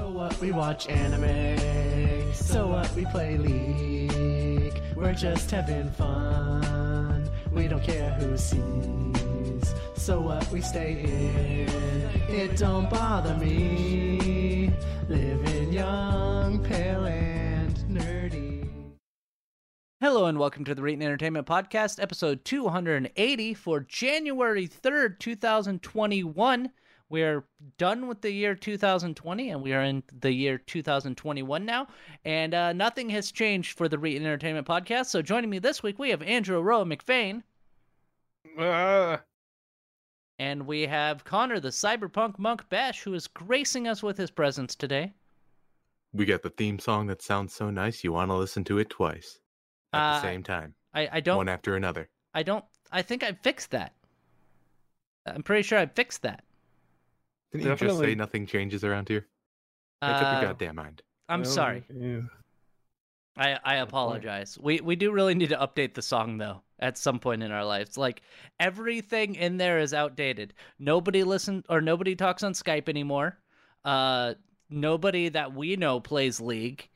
So what? We watch anime. So what? We play League. We're just having fun. We don't care who sees. So what? We stay in. It don't bother me. Living young, pale, and nerdy. Hello and welcome to the Reetin Entertainment Podcast, episode 280 for January 3rd, 2021. We're done with the year 2020 and we are in the year 2021 now. And uh, nothing has changed for the Reetin Entertainment Podcast. So joining me this week, we have Andrew Rowe McFain. Uh, And we have Connor, the cyberpunk monk Bash, who is gracing us with his presence today. We got the theme song that sounds so nice you want to listen to it twice at Uh, the same time, I, I don't one after another. I don't I think I fixed that. I'm pretty sure I fixed that. Didn't you just say nothing changes around here? Make up Uh, your goddamn mind. I'm well, sorry. yeah. I, I apologize. We we do really need to update the song though at some point in our lives. Like everything in there is outdated. Nobody listen or nobody talks on Skype anymore. Uh nobody that we know plays League.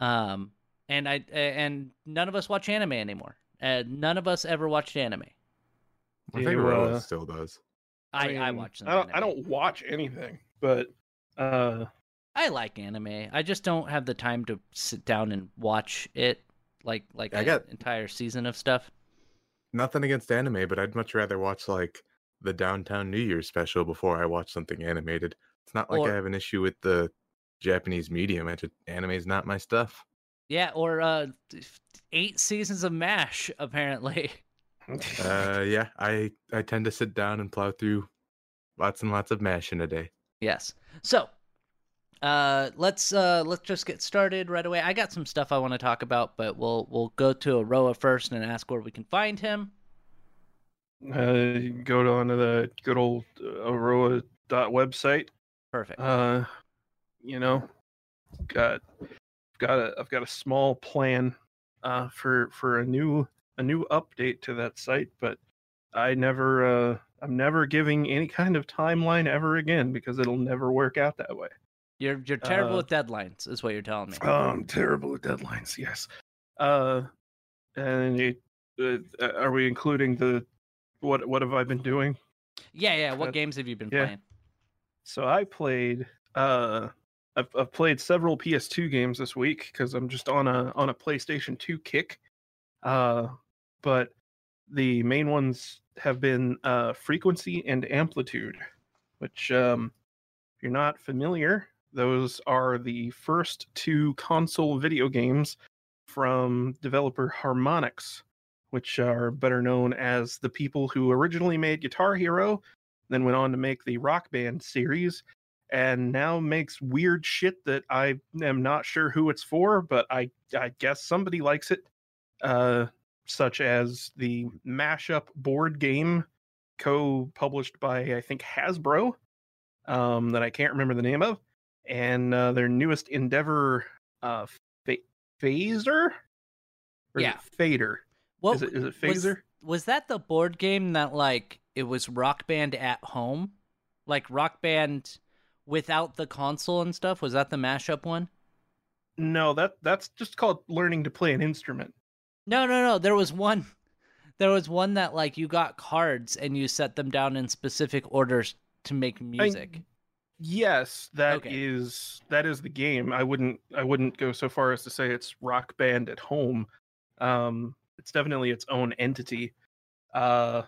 Um and I and none of us watch anime anymore. And none of us ever watched anime. My do favorite Rose uh, still does. I I, mean, watch them. I don't. I don't watch anything, but uh, I like anime. I just don't have the time to sit down and watch it like like I an got- entire season of stuff. Nothing against anime, but I'd much rather watch like the Downtown New Year's special before I watch something animated. It's not like Or- I have an issue with the Japanese medium. I just anime is not my stuff. Yeah, or uh eight seasons of MASH apparently. Uh, yeah, I I tend to sit down and plow through lots and lots of mash in a day. yes. So, uh let's uh let's just get started right away. I got some stuff I want to talk about, but we'll we'll go to Aroa first and ask where we can find him. uh, go on to the good old Aroa dot website. Perfect. Uh, you know, got got a I've got a small plan uh for for a new a new update to that site, but I never uh I'm never giving any kind of timeline ever again because it'll never work out that way. You're you're terrible uh, with deadlines is what you're telling me. Oh, I'm terrible at deadlines. Yes. Uh, and it, uh, are we including the what? What have I been doing? yeah, yeah, what uh, games have you been yeah. playing? So I played. Uh, I've, I've played several PS2 games this week because I'm just on a on a PlayStation 2 kick. Uh, but the main ones have been uh, Frequency and Amplitude, which um, if you're not familiar, those are the first two console video games from developer Harmonix, which are better known as the people who originally made Guitar Hero, then went on to make the Rock Band series, and now makes weird shit that I am not sure who it's for, but I I guess somebody likes it. Uh, such as the mashup board game co-published by I think Hasbro, um, that I can't remember the name of, and uh, their newest endeavor, uh, Fa- Phaser, or is Yeah. it Fader? What is it is it was- Phaser? was that the board game that like it was rock band at home like rock band without the console and stuff was that the mashup one No, that that's just called learning to play an instrument. No no no there was one there was one that like you got cards and you set them down in specific orders to make music Yes, that is Okay. that is the game. I wouldn't I wouldn't go so far as to say it's Rock Band at home. Um, it's definitely its own entity. Uh,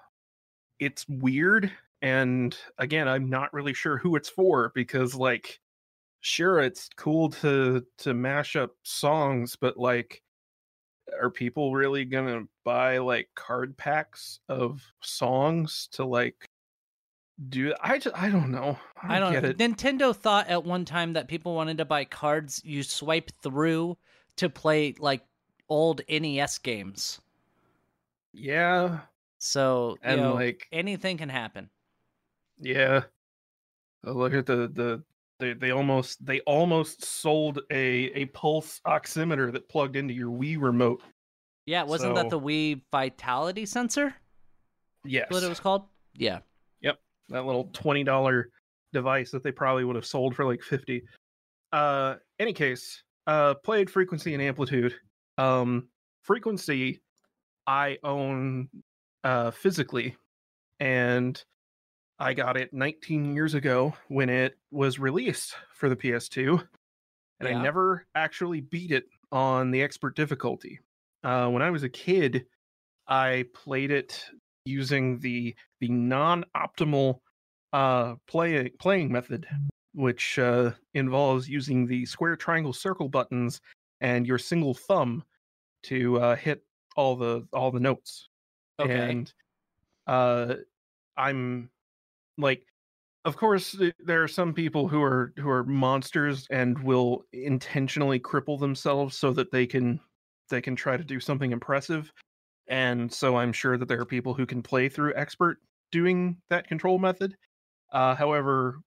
it's weird, and again, I'm not really sure who it's for because, like, sure, it's cool to to mash up songs, but like, are people really gonna buy like card packs of songs to like? Do I just I don't know. I i don't get know it. nintendo thought at one time that people wanted to buy cards you swipe through to play like old nes games Yeah, so you and know, like anything can happen yeah, Uh, look at the the they they almost they almost sold a a pulse oximeter that plugged into your Wii remote. Yeah, wasn't that the Wii Vitality sensor? Yes, What it was called? Yeah. Yep, that little twenty dollar device that they probably would have sold for like fifty. uh, any case, uh, played frequency and amplitude. Um, frequency, I own uh, physically, and I got it 19 years ago when it was released for the PS2, and Yeah. I never actually beat it on the expert difficulty. Uh, when I was a kid, I played it using the the non-optimal uh, play, playing method, which uh, involves using the square, triangle, circle buttons and your single thumb to uh, hit all the all the notes Okay. and uh i'm like of course there are some people who are who are monsters and will intentionally cripple themselves so that they can they can try to do something impressive. And so i'm sure that there are people who can play through expert doing that control method. Uh however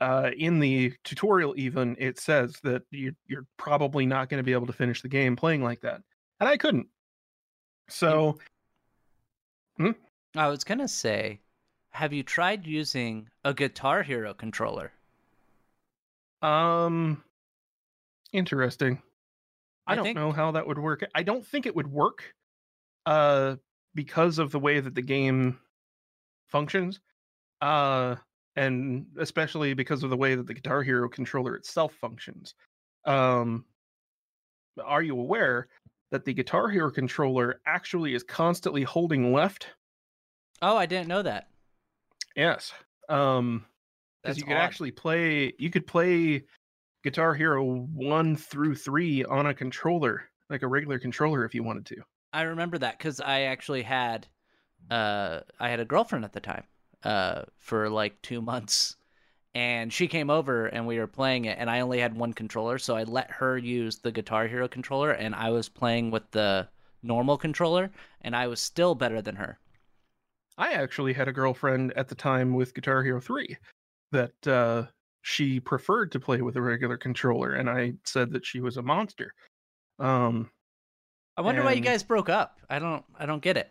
uh in the tutorial even it says that you, you're probably not going to be able to finish the game playing like that. And i couldn't. So I was gonna say, have you tried using a Guitar Hero controller? Um, interesting. I, I don't think- know how that would work. I don't think it would work, uh, because of the way that the game functions, uh, and especially because of the way that the Guitar Hero controller itself functions. Um, are you aware that the Guitar Hero controller actually is constantly holding left? Oh, I didn't know that. Yes. Um, because you could odd. actually play you could play guitar hero 1 through 3 on a controller like a regular controller if you wanted to I remember that because I actually had, uh, I had a girlfriend at the time, uh, for like two months, and she came over and we were playing it, and I only had one controller, so I let her use the Guitar Hero controller, and I was playing with the normal controller, and I was still better than her. I actually had a girlfriend at the time with guitar hero 3 that uh she preferred to play with a regular controller and i said that she was a monster um I wonder why you guys broke up. I don't, I don't get it.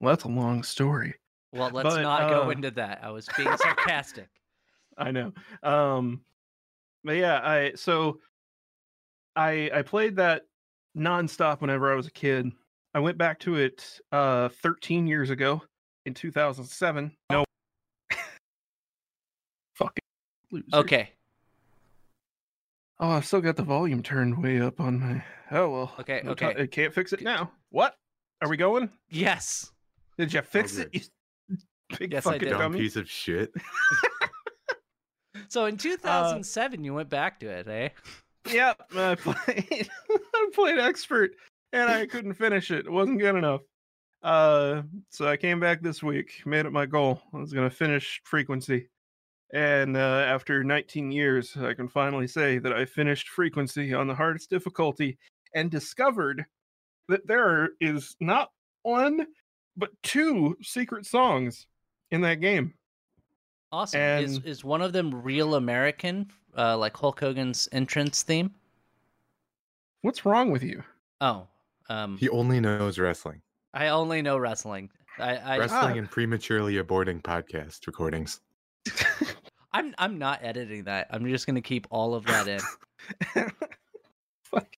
well that's a long story Well, let's But, not go uh, into that. I was being sarcastic. I know. Um but yeah, I so I I played that nonstop whenever I was a kid. I went back to it uh 13 years ago in 2007. No. Fucking loser. Okay, Oh, I've still got the volume turned way up on my Oh well. Okay, no okay. I can't fix it now. What? Are we going? yes, Did you fix it? You big Yes, I fucking did. Dumb piece of shit. So in 2007, you went back to it, eh? Yep, I played. I played expert, and I couldn't finish it. It wasn't good enough. Uh, so I came back this week, made it my goal. I was gonna finish frequency, and uh, after 19 years, I can finally say that I finished frequency on the hardest difficulty, and discovered that there is not one but two secret songs in that game. Awesome. Is is one of them real American, uh, like Hulk Hogan's entrance theme? What's wrong with you? Oh, um, He only knows wrestling. I only know wrestling. I, I Wrestling Ah. and prematurely aborting podcast recordings. I'm I'm not editing that. I'm just gonna keep all of that in. Fuck.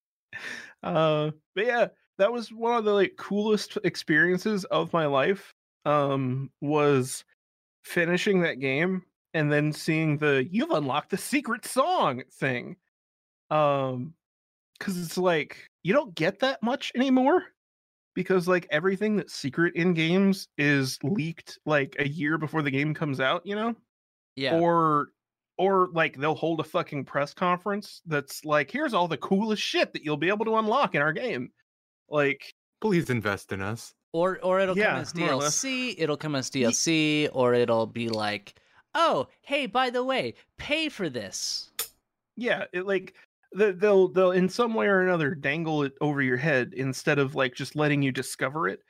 Uh, but yeah, that was one of the like coolest experiences of my life. Um, was finishing that game and then seeing the "You've unlocked the secret song" thing. Um, because it's like you don't get that much anymore. Because like everything that's secret in games is leaked like a year before the game comes out, you know Yeah. or or like they'll hold a fucking press conference that's like here's all the coolest shit that you'll be able to unlock in our game like Please invest in us. Or or it'll Yeah, come as more or less. DLC, it'll come as DLC, or it'll be like, oh, hey, by the way, pay for this. yeah it like the- they'll they'll in some way or another dangle it over your head instead of like just letting you discover it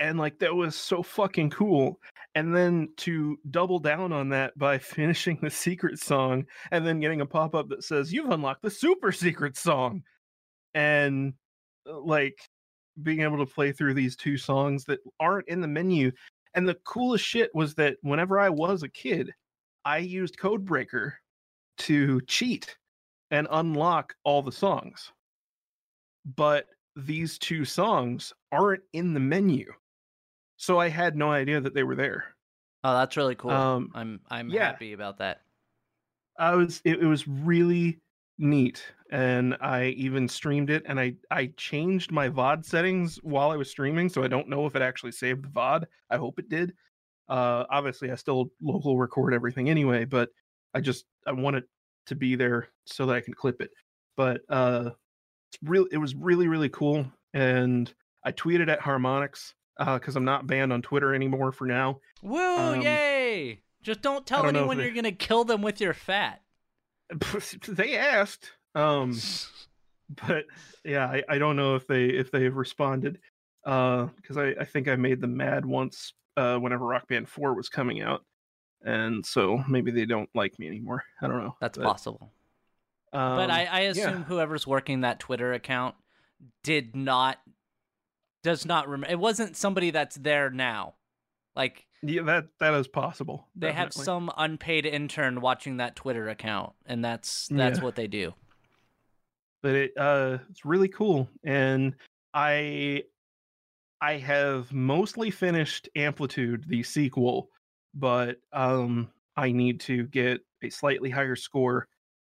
and like that was so fucking cool and then to double down on that by finishing the secret song and then getting a pop-up that says you've unlocked the super secret song and uh, like being able to play through these two songs that aren't in the menu and the coolest shit was that whenever i was a kid i used codebreaker to cheat and unlock all the songs. But these two songs aren't in the menu. So I had no idea that they were there. Oh, that's really cool. Um, I'm I'm yeah. happy about that. I was it, it was really neat and I even streamed it and I I changed my VOD settings while I was streaming so I don't know if it actually saved the VOD. I hope it did. Uh obviously I still local record everything anyway, but I just I want it to be there so that I can clip it. But uh it's real it was really really cool and I tweeted at Harmonix uh cuz I'm not banned on Twitter anymore for now. Woo! Um, yay! Just don't tell don't anyone they- you're gonna kill them with your fat. they asked um but yeah I, I don't know if they if they've responded uh because I, I think i made them mad once uh whenever rock band 4 was coming out and so maybe they don't like me anymore i don't know That's but, possible. but um, I, I assume yeah. whoever's working that Twitter account did not does not remember. It wasn't somebody that's there now. Like yeah that that is possible they have some unpaid intern watching that Twitter account, and that's that's Yeah. what they do. but it uh it's really cool and i i have mostly finished amplitude the sequel but um i need to get a slightly higher score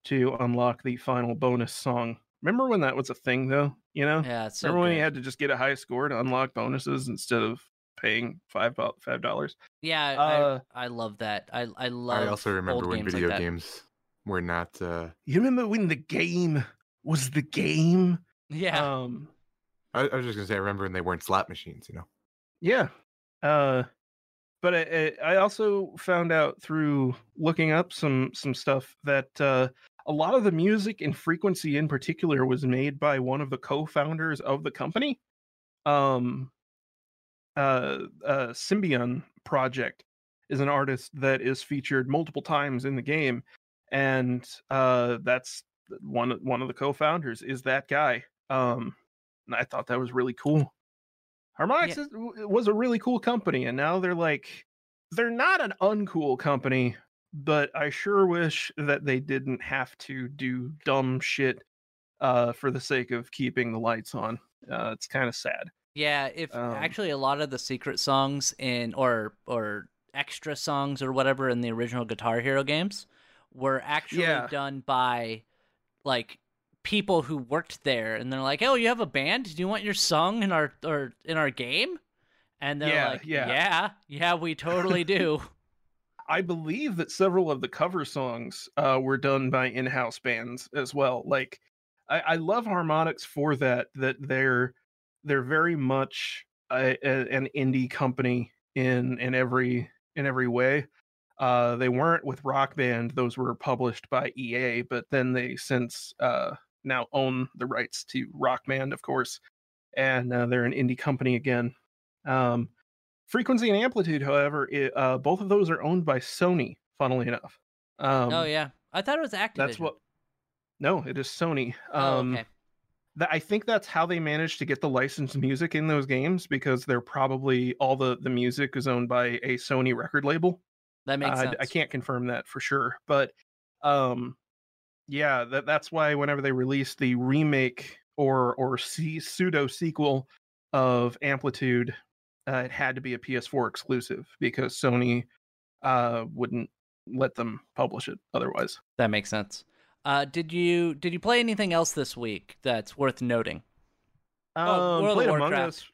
to unlock the final bonus song remember when that was a thing though you know Yeah, it's so remember when good. you had to just get a high score to unlock bonuses instead of paying five five dollars yeah, uh, I I love that. I I love. I also remember old when games video that. games were not. Uh, you remember when the game was the game Yeah, um I, I was just gonna say, I remember when they weren't slot machines. You know. Yeah. Uh but I, I also found out through looking up some some stuff that uh a lot of the music and frequency in particular was made by one of the co-founders of the company. Um uh uh Symbion project is an artist that is featured multiple times in the game and uh that's one one of the co-founders is that guy. Um and I thought that was really cool. Harmonix Yeah. was a really cool company, and now they're like, they're not an uncool company, but I sure wish that they didn't have to do dumb shit uh, for the sake of keeping the lights on. Uh, it's kind of sad. yeah. If um, actually a lot of the secret songs in or or extra songs or whatever in the original Guitar Hero games were actually Yeah. done by like people who worked there, and they're like, "Oh, you have a band? Do you want your song in our or in our game?" And they're Yeah, like, yeah. yeah, yeah, we totally do." I believe that several of the cover songs uh, were done by in-house bands as well. Like, I, I love Harmonix for that. That they're they're very much a, a, an indie company in in every in every way. Uh, they weren't with Rock Band; those were published by EA. But then they since uh, now own the rights to Rock Band, of course, and uh, they're an indie company again. Um, Frequency and Amplitude, however, i uh, both of those are owned by Sony. Funnily enough. Um, oh yeah, I thought it was Activision. that's what. No, it is Sony. Oh, Um, okay. that I think that's how they managed to get the licensed music in those games because they're probably all the the music is owned by a Sony record label. That makes I, sense. I can't confirm that for sure, but um, yeah, that that's why whenever they released the remake or or c- pseudo sequel of Amplitude, uh, it had to be a PS4 exclusive because Sony uh wouldn't let them publish it otherwise. That makes sense. Uh, did you did you play anything else this week that's worth noting? Oh, Um, of played Among Us.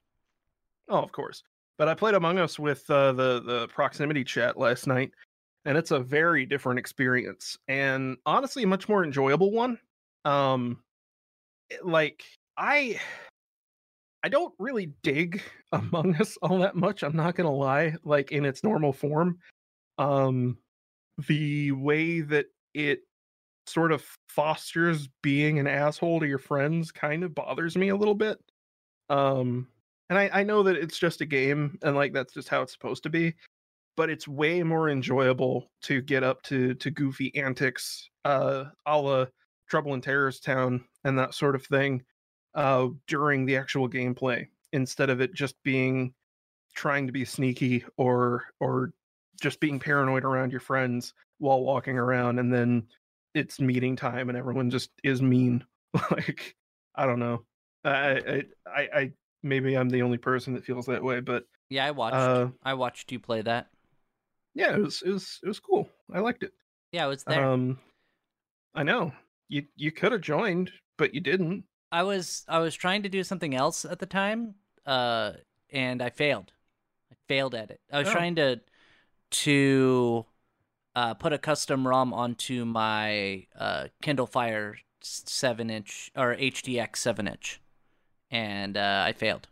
Oh, of course. But I played Among Us with uh, the the proximity chat last night, and it's a very different experience, and honestly, a much more enjoyable one. Um, like I, I don't really dig Among Us all that much. I'm not gonna lie. Like in its normal form, um, the way that it sort of fosters being an asshole to your friends kind of bothers me a little bit um and I, I know that it's just a game and like that's just how it's supposed to be but it's way more enjoyable to get up to to goofy antics uh a la trouble in terrorist town and that sort of thing uh during the actual gameplay instead of it just being trying to be sneaky or or just being paranoid around your friends while walking around and then it's meeting time and everyone just is mean. like I don't know. I, I I I maybe I'm the only person that feels that way, but Yeah, I watched. uh I watched you play that. Yeah, it was it was it was cool. I liked it. Yeah, I was there. Um I know. You you could have joined, but you didn't. I was I was trying to do something else at the time, uh, and I failed. I failed at it. I was Oh. trying to to uh, put a custom ROM onto my uh, Kindle Fire seven inch or HDX seven inch, and uh, I failed.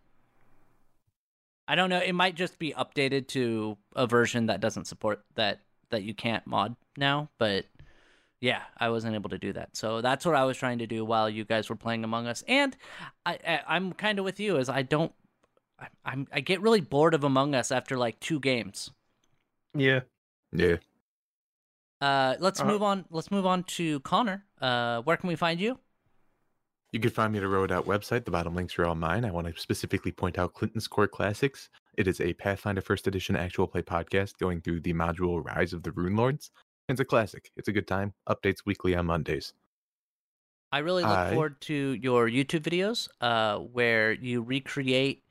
I don't know. It might just be updated to a version that doesn't support that that you can't mod now, but yeah, I wasn't able to do that. So that's what I was trying to do while you guys were playing Among Us. And I, I I'm kind of with you as I don't I, I'm I get really bored of Among Us after like two games. Yeah. Yeah. Uh, let's Uh, move on. Let's move on to Connor. Uh, where can we find you? You can find me at a Road website. The bottom links are all mine. I want to specifically point out Clinton's Core Classics. It is a Pathfinder First Edition actual play podcast going through the module Rise of the Runelords. It's a classic. It's a good time. Updates weekly on Mondays. I really look I- forward to your YouTube videos, uh, where you recreate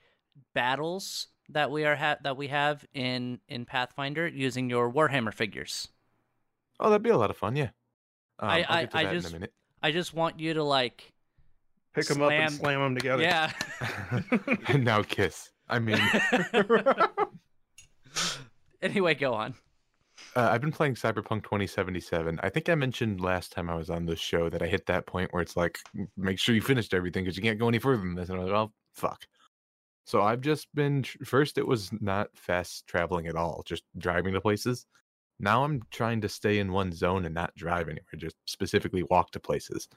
battles that we are ha- that we have in in Pathfinder using your Warhammer figures. Oh, that'd be a lot of fun. Yeah. Um, I- I- that just- in a minute. I just want you to like, Pick them up and Slam- slam them together. yeah. and now kiss. I mean, anyway, go on. Uh, I've been playing Cyberpunk 2077. I think I mentioned last time I was on this show that I hit that point where it's like, make sure you finished everything because you can't go any further than this. And I was like, oh, fuck. So I've just been, first, it was not fast traveling at all, just driving to places. Now I'm trying to stay in one zone and not drive anywhere, just specifically walk to places.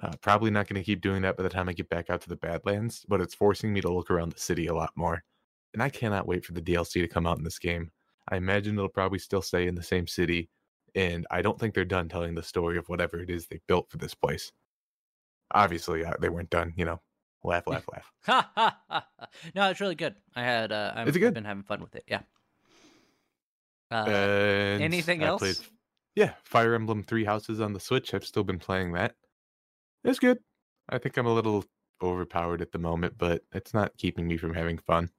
Uh, probably not going to keep doing that by the time I get back out to the Badlands, but it's forcing me to look around the city a lot more. And I cannot wait for the DLC to come out in this game. I imagine it'll probably still stay in the same city, and I don't think they're done telling the story of whatever it is they built for this place. Obviously, uh, they weren't done. You know, laugh, laugh, laugh. Ha ha ha! ha. No, it's really good. I had. Uh, I'm, Is it I've good? been having fun with it. Yeah. Uh, anything I else? played- yeah, Fire Emblem Three Houses on the Switch. I've still been playing that. It's good. I think I'm a little overpowered at the moment, but it's not keeping me from having fun.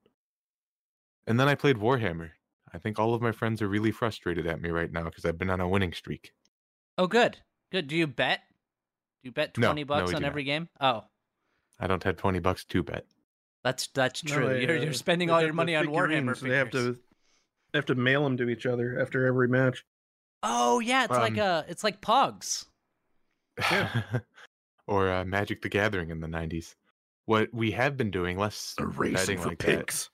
And then I played Warhammer. I think all of my friends are really frustrated at me right now because I've been on a winning streak. oh, good. Good. Do you bet? Do you bet twenty no, bucks we on do not. every game? Oh, I I don't have twenty bucks to bet. that's that's No, true. they, you're uh, you're spending all your money on Warhammer figures. They have to they have to mail them to each other after every match. Oh yeah, it's like Um, uh it's like Pogs. or uh, Magic the Gathering in the '90s. What we have been doing, less betting like that.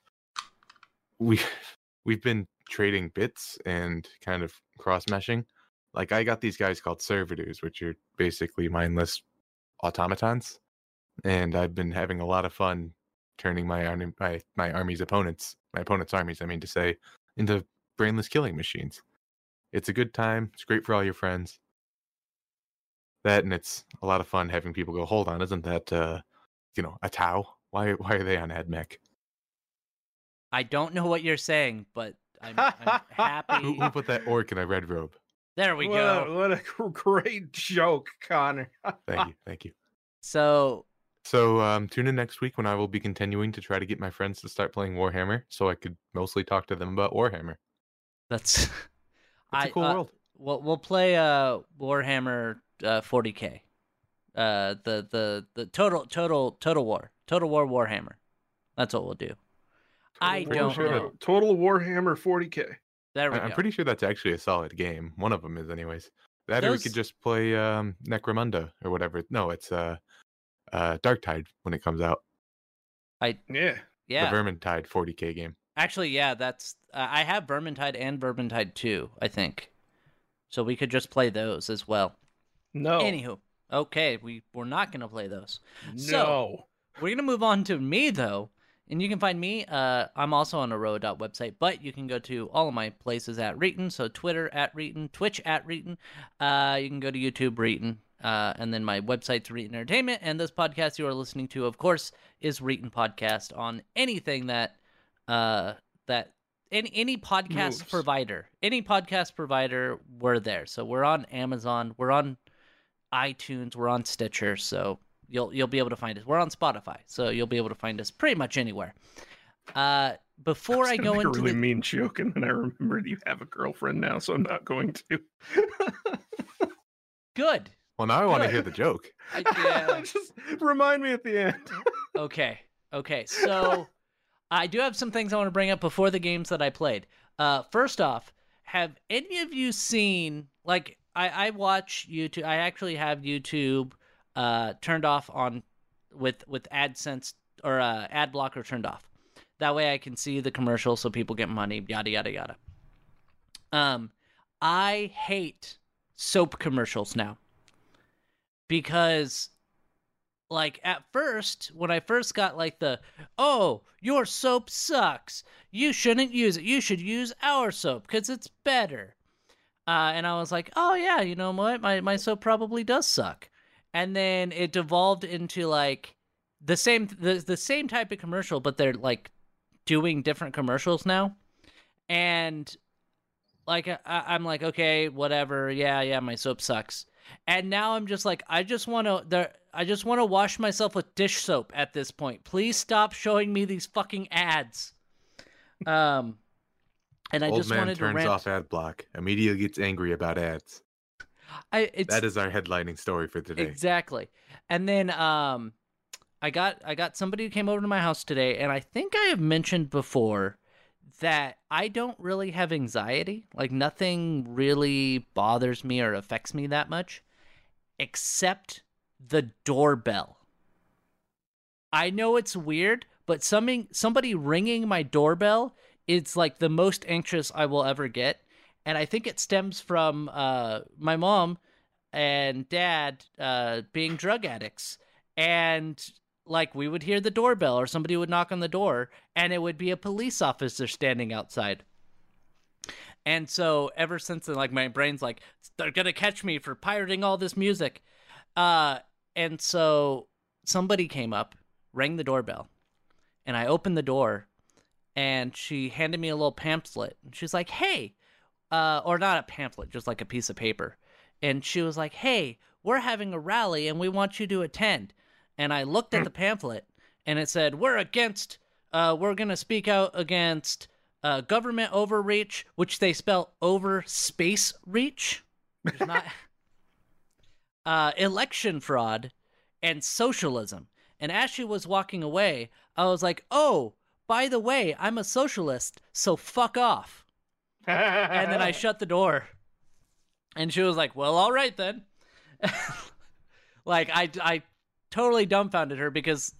we we've been trading bits and kind of cross meshing. Like I got these guys called servitors, which are basically mindless automatons, and I've been having a lot of fun turning my army, my my army's opponents, my opponent's armies, I mean to say, into brainless killing machines. It's a good time. It's great for all your friends. That and it's a lot of fun having people go, hold on, isn't that uh, you know, a Tau? Why why are they on AdMech? I don't know what you're saying, but I'm, I'm happy. Who, who put that orc in a red robe? There we what go. A, what a great joke, Connor. Thank you, thank you. So So um, tune in next week when I will be continuing to try to get my friends to start playing Warhammer, so I could mostly talk to them about Warhammer. that's It's I a cool uh, world. We'll we'll play uh Warhammer uh 40k. Uh the the the total total total war. Total war Warhammer. That's what we'll do. I don't Warhammer- know. Total Warhammer 40k. There we I- I'm pretty sure that's actually a solid game. One of them is, anyways. That or we could just play um, Necromunda or whatever. No, it's uh, uh, Darktide when it comes out. I Yeah. yeah. The Vermintide 40k game. Actually, yeah, that's uh, I have Vermintide and Vermintide 2, I think. So we could just play those as well. No. Anywho, okay, we we're not going to play those. no. so- We're gonna move on to me though, and you can find me. Uh, I'm also on a road website, but you can go to all of my places at Reetin. So Twitter at Reetin, Twitch at Reetin. Uh, you can go to YouTube Reetin, uh, and then my website's Reetin Entertainment. And this podcast you are listening to, of course, is Reetin Podcast on anything that uh, that any any podcast Moves. provider, any podcast provider, we're there. So we're on Amazon, we're on iTunes, we're on Stitcher. So you'll you'll be able to find us. We're on Spotify, so you'll be able to find us pretty much anywhere. Uh, before I, was gonna go make into a really the, mean joke, and then I remembered you have a girlfriend now, so I'm not going to. good, Well, now I want to hear the joke. I, yeah, Just remind me at the end. okay, okay. So I do have some things I want to bring up before the games that I played. Uh, first off, have any of you seen like I, I watch YouTube? I actually have YouTube uh, turned off on with with AdSense or uh, ad blocker turned off. That way I can see the commercial so people get money. Yada yada yada. Um, I hate soap commercials now because like at first when i first got like the oh your soap sucks you shouldn't use it you should use our soap because it's better uh, and i was like oh yeah you know what? My, my soap probably does suck. And then it devolved into like the same the, the same type of commercial but they're like doing different commercials now. And like I, i'm like okay whatever. Yeah yeah my soap sucks. And now I'm just like, I just want to, there, I just want to wash myself with dish soap at this point. Please stop showing me these fucking ads. Um, and I Old just man wanted to turns rant. off ad block. Immediately gets angry about ads. I, it's That is our headlining story for today. exactly. And then, um, I got, I got somebody who came over to my house today, and I think I have mentioned before that I don't really have anxiety. Like nothing really bothers me or affects me that much, except the doorbell. I know it's weird, but something somebody ringing my doorbell is like the most anxious I will ever get, and I think it stems from uh, my mom and dad uh, being drug addicts, and like we would hear the doorbell or somebody would knock on the door, and it would be a police officer standing outside. And so ever since then, like my brain's like, they're gonna catch me for pirating all this music. Uh, and so somebody came up, rang the doorbell, and I opened the door, and she handed me a little pamphlet. And she's like, "Hey," uh, or not a pamphlet, just like a piece of paper. And she was like, "Hey, we're having a rally, and we want you to attend." And I looked at the pamphlet, and it said, "We're against. Uh, we're gonna speak out against." Uh, government overreach, which they spell over space reach, not uh, election fraud, and socialism. And as she was walking away, I was like, oh, by the way, I'm a socialist, so fuck off. And then I shut the door. And she was like, well, all right then. like, I, I totally dumbfounded her because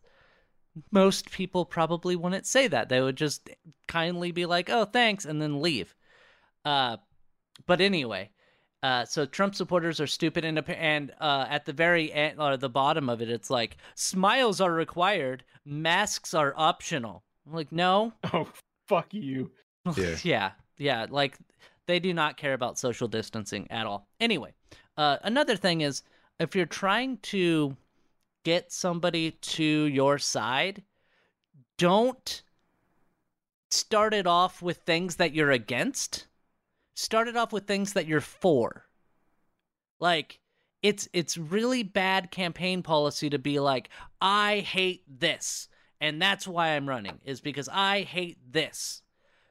most people probably wouldn't say that. They would just kindly be like, oh, thanks, and then leave. Uh, but anyway, uh, so Trump supporters are stupid, and and uh, at the very end or the bottom of it, it's like smiles are required, masks are optional. I'm like, no, oh, fuck you. Yeah. yeah, yeah, like they do not care about social distancing at all. Anyway, uh, another thing is if you're trying to get somebody to your side, don't start it off with things that you're against. Start it off with things that you're for. Like it's it's really bad campaign policy to be like, I hate this, and that's why I'm running, is because I hate this.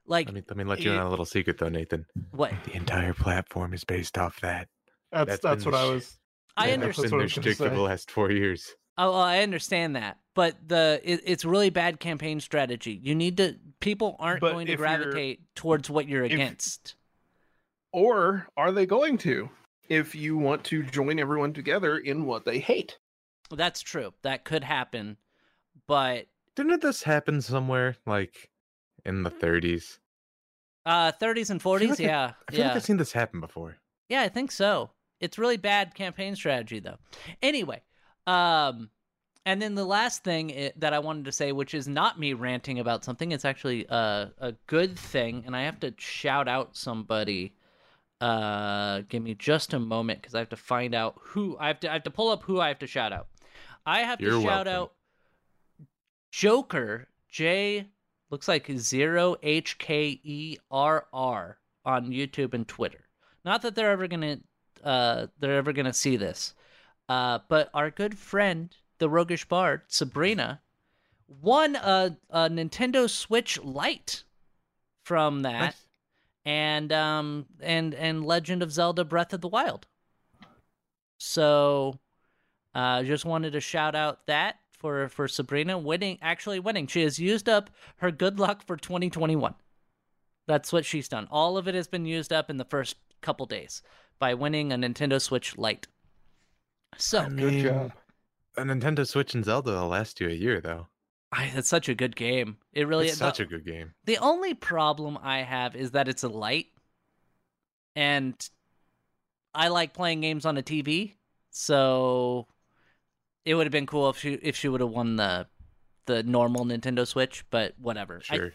Like Let me let me let you in on a little secret though, Nathan. what? The entire platform is based off that. That's That's that's, been what I was. I Yeah, understand. that's That's been what I their shtick for the last four years. Oh, well, I understand that, but the it, it's really bad campaign strategy. You need to. People aren't But going to gravitate towards what you're if- against. Or are they going to? If you want to join everyone together in what they hate. That's true. That could happen, but Didn't this happen somewhere like in the 30s? uh, 30s and I feel 40s, like yeah, I feel yeah, like I've seen this happen before. yeah. I think so. It's really bad campaign strategy, though. Anyway, um, and then the last thing i- that I wanted to say, which is not me ranting about something, it's actually a a good thing, and I have to shout out somebody. Uh, give me just a moment because I have to find out who I have to. I have to pull up who I have to shout out. I have You're to shout welcome. out Joker J Looks like zero H K E R R on YouTube and Twitter. Not that they're ever gonna uh they're ever gonna see this. Uh but our good friend, the roguish bard, Sabrina, won a, a Nintendo Switch Lite from that Nice. and um and and Legend of Zelda Breath of the Wild. So uh just wanted to shout out that for for Sabrina winning actually winning. She has used up her good luck for 2021. That's what she's done. All of it has been used up in the first couple days by winning a Nintendo Switch Lite. So, I Good job. A Nintendo Switch and Zelda will last you a year, though. I, it's such a good game. It really it's is. such a good game. The only problem I have is that it's a light, and I like playing games on a TV. So it would have been cool if she if she would have won the the normal Nintendo Switch, but whatever. Sure.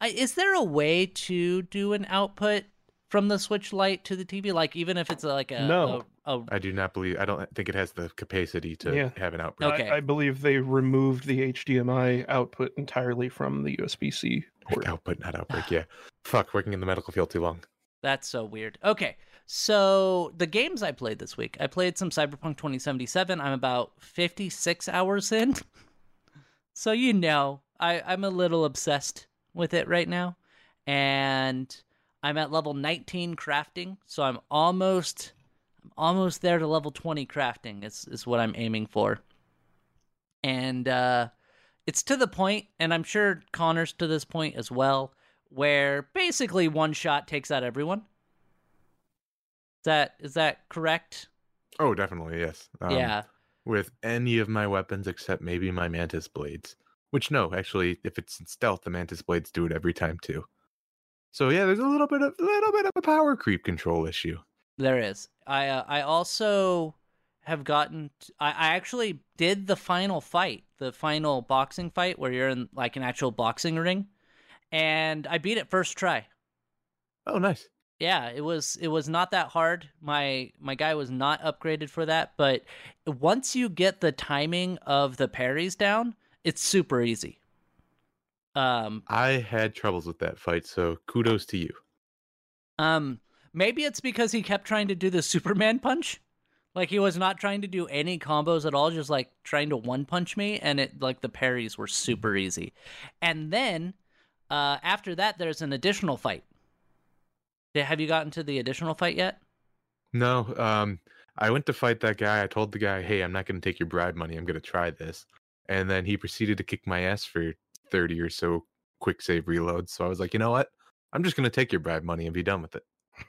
I, is there a way to do an output from the Switch Lite to the TV? Like even if it's like a No. a, a I do not believe. I don't think it has the capacity to Yeah. have an output. Okay. I, I believe they removed the HDMI output entirely from the USB C port. Output, not outbreak. Yeah. Fuck, working in the medical field too long. That's so weird. Okay, so the games I played this week, I played some Cyberpunk 2077. I'm about 56 hours in. So you know, I, I'm a little obsessed with it right now. And I'm at level 19 crafting, so I'm almost I'm almost there to level 20 crafting is, is what I'm aiming for. And uh it's to the point, and I'm sure Connor's to this point as well, where basically one shot takes out everyone. That is that correct? Oh, definitely yes. Um, yeah. With any of my weapons except maybe my mantis blades. Which no, actually, if it's in stealth, the mantis blades do it every time too. So yeah, there's a little bit of a little bit of a power creep control issue. There is. I uh, I also have gotten. T- I I actually did the final fight, the final boxing fight, where you're in like an actual boxing ring, and I beat it first try. Oh, nice. Yeah, it was it was not that hard. My my guy was not upgraded for that, but once you get the timing of the parries down, it's super easy. Um, I had troubles with that fight, so kudos to you. Um, maybe it's because he kept trying to do the Superman punch. Like he was not trying to do any combos at all, just like trying to one punch me, and it like the parries were super easy. And then, uh, after that, there's an additional fight. Have you gotten to the additional fight yet? No, um, I went to fight that guy. I told the guy, "Hey, I'm not going to take your bribe money. I'm going to try this." And then he proceeded to kick my ass for 30 or so quick save reloads. So I was like, "You know what? I'm just going to take your bribe money and be done with it."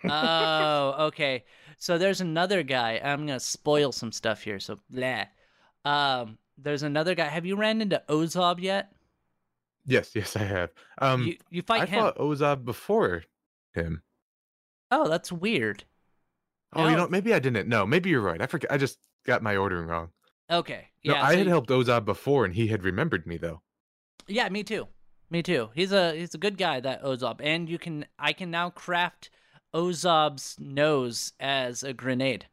oh, okay. So there's another guy. I'm gonna spoil some stuff here. So blah. Um, there's another guy. Have you ran into Ozob yet? Yes, yes, I have. Um, you you fight I him. fought Ozob before him. Oh, that's weird. Oh, you know, maybe I didn't. No, maybe you're right. I forget. I just got my ordering wrong. Okay. No, Yeah. I so had you- helped Ozob before, and he had remembered me though. Yeah, me too. Me too. He's a he's a good guy that Ozob, and you can I can now craft Ozob's nose as a grenade.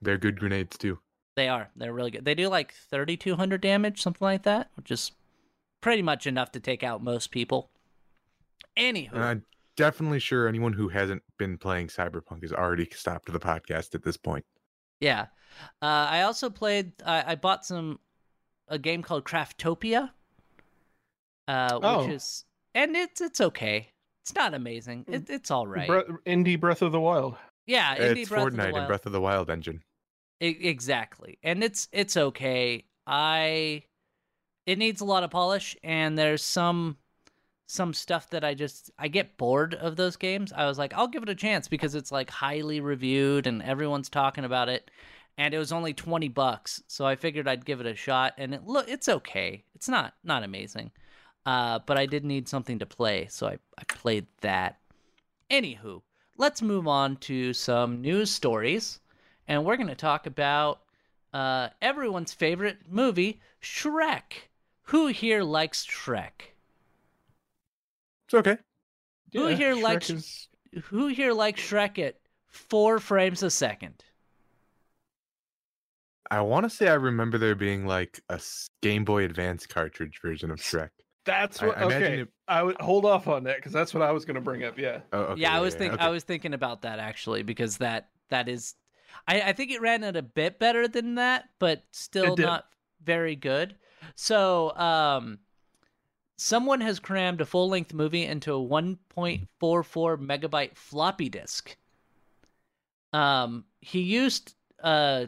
They're good grenades too. They are. They're really good. They do like 3200 damage, something like that, which is pretty much enough to take out most people. Anywho, I'm definitely sure anyone who hasn't been playing Cyberpunk has already stopped the podcast at this point. yeah. Uh, I also played. I, I bought some a game called Craftopia, uh, which Oh. is and it's it's okay. It's not amazing. It, it's all right. Bre- Indie Breath of the Wild. yeah, Indie it's Breath of the Fortnite and Breath of the Wild engine. Exactly and it's it's okay i it needs a lot of polish and there's some some stuff that i just i get bored of those games. I was like i'll give it a chance because it's like highly reviewed and everyone's talking about it. And it was only 20 bucks so i figured i'd give it a shot. And it look it's okay. It's not not amazing. Uh but i did need something to play so i i played that. Anywho let's move on to some news stories. And we're going to talk about uh, everyone's favorite movie, Shrek. Who here likes Shrek? It's okay. Who here likes- Shrek is- Who here likes Shrek at four frames a second? I want to say I remember there being like a Game Boy Advance cartridge version of Shrek. That's what. I imagine okay, it- I would hold off on that because that's what I was going to bring up. Yeah. Oh, okay, yeah, I was thinking okay. I was thinking about that actually because that that is I, I think it ran at a bit better than that, but still not very good. So um someone has crammed a full length movie into a 1.44 megabyte floppy disk. Um he used uh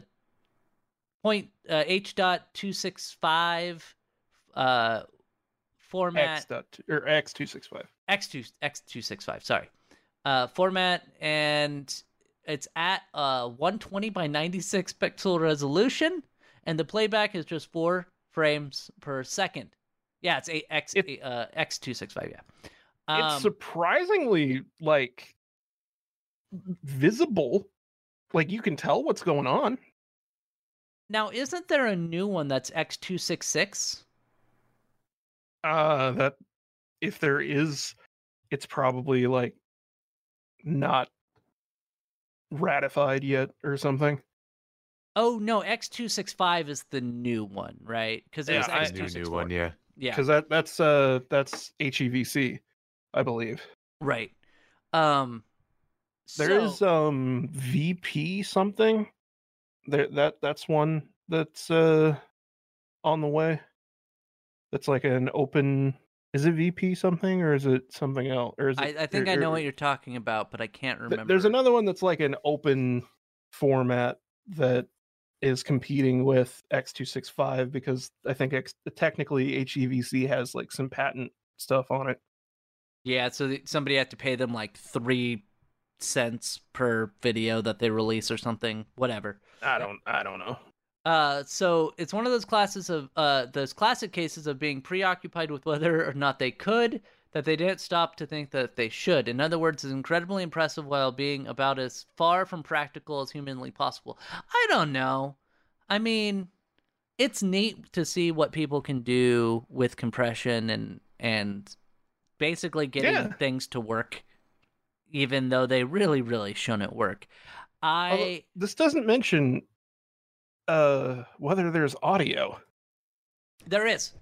point uh, H dot two six five uh format X dot or X two six five. X2 X265, sorry. Uh format and it's at uh 120 by 96 pixel resolution and the playback is just 4 frames per second. Yeah, it's a X It- uh X265, yeah. it's Um, surprisingly like visible. Like you can tell what's going on. now isn't there a new one that's X266? Uh that if there is, it's probably like not ratified yet or something. Oh no, X265 is the new one, right? Cuz it was Yeah, I- X264. new new one, yeah. Yeah. Because that that's uh that's HEVC, I believe. Right. Um There so- is um VP something. There that that's one that's uh on the way. That's like an open is it VP something or is it something else? Or is I, it I think or- I know or- what you're talking about, but I can't remember. There's another one that's like an open format that is competing with X265 because I think X technically HEVC has like some patent stuff on it. Yeah, so somebody had to pay them like three cents per video that they release or something. Whatever. I don't I don't know. Uh, so it's one of those classes of uh those classic cases of being preoccupied with whether or not they could that they didn't stop to think that they should. In other words, it's incredibly impressive while being about as far from practical as humanly possible. I don't know. I mean, it's neat to see what people can do with compression and and basically getting Yeah. things to work even though they really really shouldn't work. I Although, this doesn't mention uh whether there's audio. there is.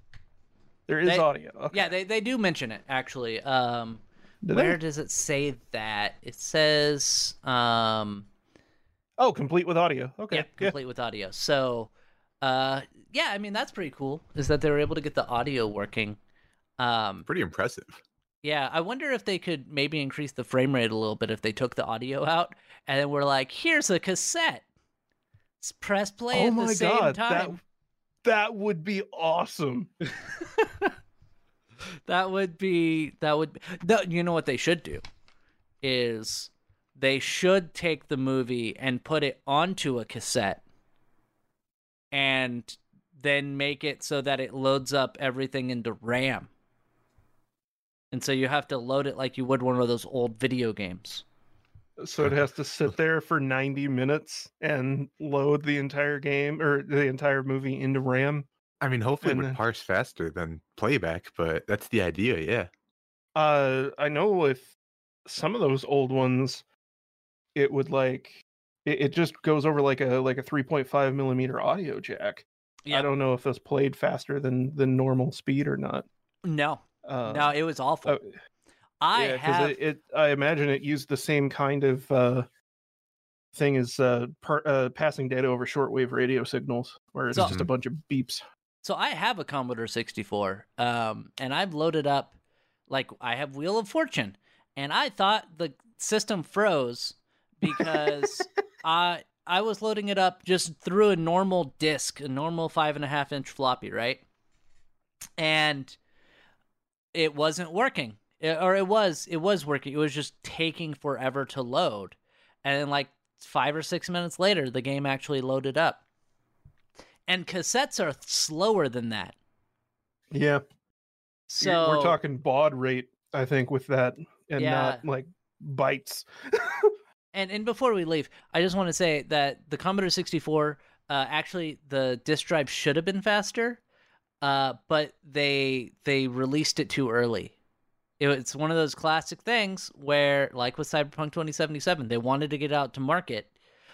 There is They- audio. Okay. Yeah, they, they do mention it actually. Um, Do where they? does it say that? It says um, Oh, complete with audio. Okay. yeah, Yeah. complete with audio. So, uh, yeah, I mean that's pretty cool. Is that they were able to get the audio working? Um, Pretty impressive. yeah, I wonder if they could maybe increase the frame rate a little bit if they took the audio out and then we're like, here's a cassette. Let's press play Oh at my the same god, time. that would be awesome. that would be that would you know what they should do is they should take the movie and put it onto a cassette and then make it so that it loads up everything into RAM. And so you have to load it like you would one of those old video games. So it has to sit there for 90 minutes and load the entire game or the entire movie into RAM. I mean, hopefully it would then- parse faster than playback, but that's the idea, yeah. Uh I know with some of those old ones it would like it, it just goes over like a like a 3.5 millimeter audio jack. Yeah. I don't know if this played faster than than normal speed or not. No. Uh, no, it was awful. oh, I yeah, have it, it I imagine it used the same kind of uh thing as uh, par- uh passing data over shortwave radio signals where it's So- just a bunch of beeps. So I have a Commodore 64, um, and I've loaded up, like I have Wheel of Fortune, and I thought the system froze because I I was loading it up just through a normal disk, a normal five and a half inch floppy, right? And it wasn't working, It- or it was it was working. It was just taking forever to load, and then like five or six minutes later, the game actually loaded up and cassettes are slower than that. Yeah. So we're talking baud rate, I think, with that, and Yeah. not like bytes. and and before we leave, I just want to say that the Commodore 64, uh, actually, the disk drive should have been faster, uh, but they they released it too early. It, it's one of those classic things where, like with Cyberpunk 2077, they wanted to get out to market,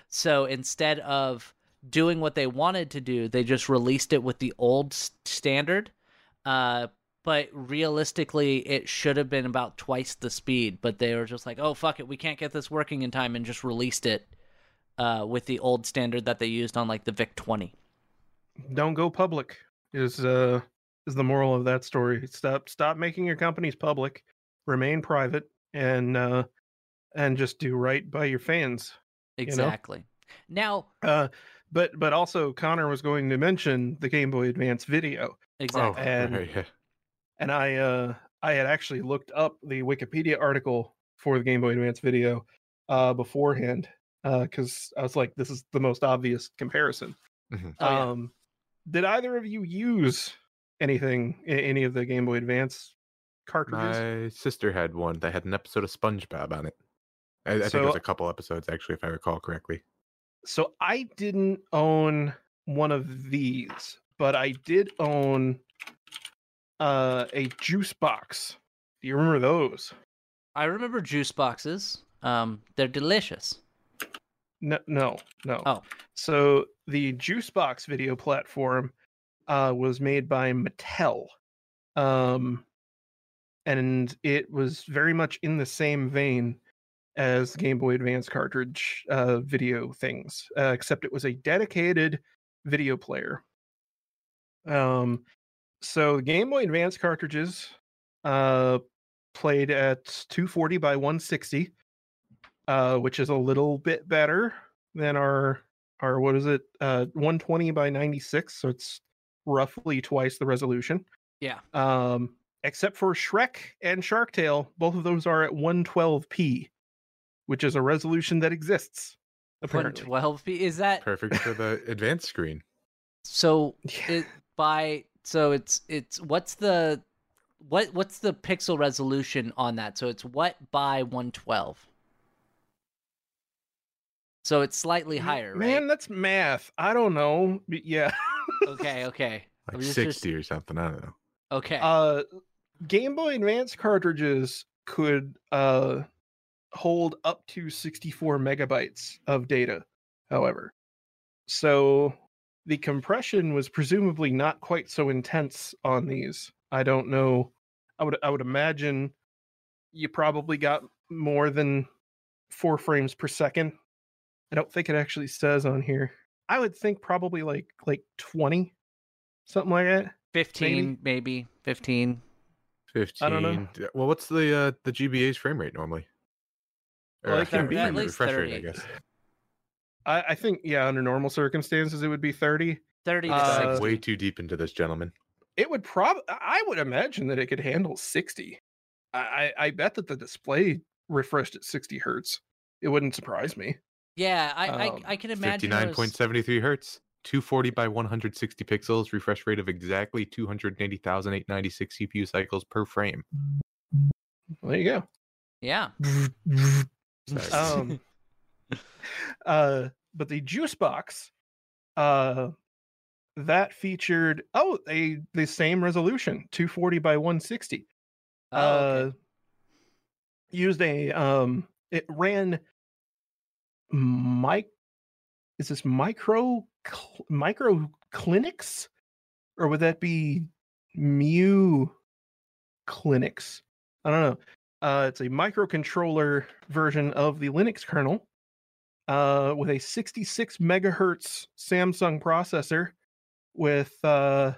so instead of doing what they wanted to do, they just released it with the old standard. Uh, but realistically, it should have been about twice the speed. But they were just like, "Oh fuck it, we can't get this working in time," and just released it uh, with the old standard that they used on like the VIC 20. Don't go public is uh is the moral of that story. Stop stop making your companies public, remain private, and uh and just do right by your fans. know? Exactly. Now, Uh, but but also Connor was going to mention the Game Boy Advance video, exactly. And- right, yeah. and I uh I had actually looked up the Wikipedia article for the Game Boy Advance video uh beforehand because I was like, this is the most obvious comparison. Mhm. Oh, yeah. Um, did either of you use anything any of the Game Boy Advance cartridges? My sister had one that had an episode of SpongeBob on it. I, I think it was a couple episodes actually, if I recall correctly. So I didn't own one of these, but I did own uh a juice box. Do you remember those? I remember juice boxes. Um, they're delicious. No, no, no. Oh. So the juice box video platform uh was made by Mattel. Um and it was very much in the same vein as the Game Boy Advance cartridge uh video things, uh, except it was a dedicated video player. Um so the Game Boy Advance cartridges uh played at 240 by 160 uh, which is a little bit better than our our what is it uh 120 by 96 so it's roughly twice the resolution Yeah. um except for shrek and shark tale both of those are at 112p which is a resolution that exists apparently 112 feet. Is that Perfect for the advanced screen. so? Yeah. It by so it's it's what's the what what's the pixel resolution on that? So it's what by 112. So it's slightly M- higher, right? man that's math i don't know but yeah Okay, okay. Like was just- just- 60 or something. I don't know. Okay. uh game boy advance cartridges could uh hold up to 64 megabytes of data however so the compression was presumably not quite so intense on these i don't know i would i would imagine you probably got more than 4 frames per second i don't think it actually says on here i would think probably like like 20 something like that 15 maybe 15. 15. I don't know. Yeah, Well, what's the uh, the GBA's frame rate normally? Well, Or, it can be at least refresh rate, I guess. I, I think yeah, under normal circumstances it would be 30. 30 to Uh, 60. Way too deep into this, gentlemen. It would prob I would imagine that it could handle 60. I, I I bet that the display refreshed at 60 hertz. It wouldn't surprise me. Yeah, I, Um, I I can imagine. it was- 59.73 hertz. 240 by 160 pixels, refresh rate of exactly 280,896 CPU cycles per frame. Well, there you go. Yeah. Um, uh, but the juice box, uh, that featured oh a the same resolution, 240 by 160. Oh, okay. uh used a um it ran mic is this micro cl- micro Clinux? Or would that be mu Clinux? I don't know. Uh it's a microcontroller version of the linux kernel uh with a 66 megahertz samsung processor with uh